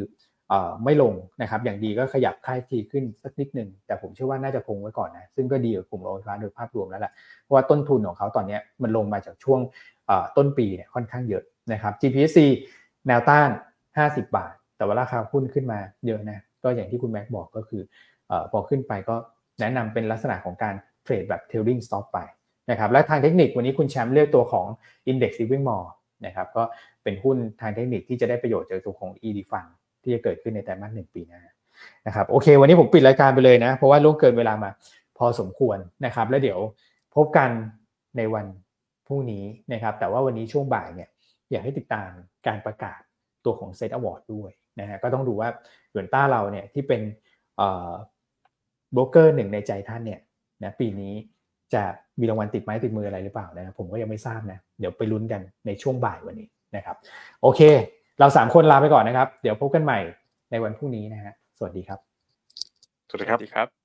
ไม่ลงนะครับ อย่างดีก็ขยับค่ายทีขึ้นสักนิดหนึ่งแต่ผมเชื่อว่าน่าจะคงไว้ก่อนนะซึ่งก็ดีกับกลุ่มโรงไฟฟ้าโดยภาพรวมแล้วแหละเพราะว่าต้นทุนของเขาตอนนี้มันลงมาจากช่วงต้นปีเนี่ยค่อนข้างเยอะนะครับ GPC แนวต้าน 50 บาท แต่ว่าราคาหุ้นขึ้นมาเยอะนะก็อย่างที่คุณแม็กบอกก็คือพอขึ้นไปก็แนะนำเป็นลักษณะของการเทรดแบบ tailing stop ไปนะครับและทางเทคนิควันนี้คุณแชมป์เลือกตัวของ Index Living Mall นะครับก็เป็นหุ้นทางเทคนิคที่จะได้ประโยชน์จากตัวของ ED Fund ที่จะเกิดขึ้นในไตรมาสหนึ่งปีหน้านะครับโอเค วันนี้ผมปิดรายการไปเลยนะ เพราะว่าล่วงเกินเวลามา พอสมควรนะครับ แล้วเดี๋ยวพบกันในวันพรุ่งนี้นะครับ แต่ว่าวันนี้ช่วงบ่ายเนี่ยอยากให้ติดตามการประกาศตัวของ SET Awards ด้วยนะฮะก็ต้องดูว่าหยวนต้าเราเนี่ยที่เป็นโบรกเกอร์หนึ่งในใจท่านเนี่ยนะปีนี้จะมีรางวัลติดไม้ติดมืออะไรหรือเปล่านะผมก็ยังไม่ทราบนะ เดี๋ยวไปลุ้นกันในช่วงบ่ายวันนี้นะครับ โอเค เราสามคนลาไปก่อนนะครับ เดี๋ยวพบกันใหม่ในวันพรุ่งนี้นะฮะสวัสดีครับ สวัสดีครับ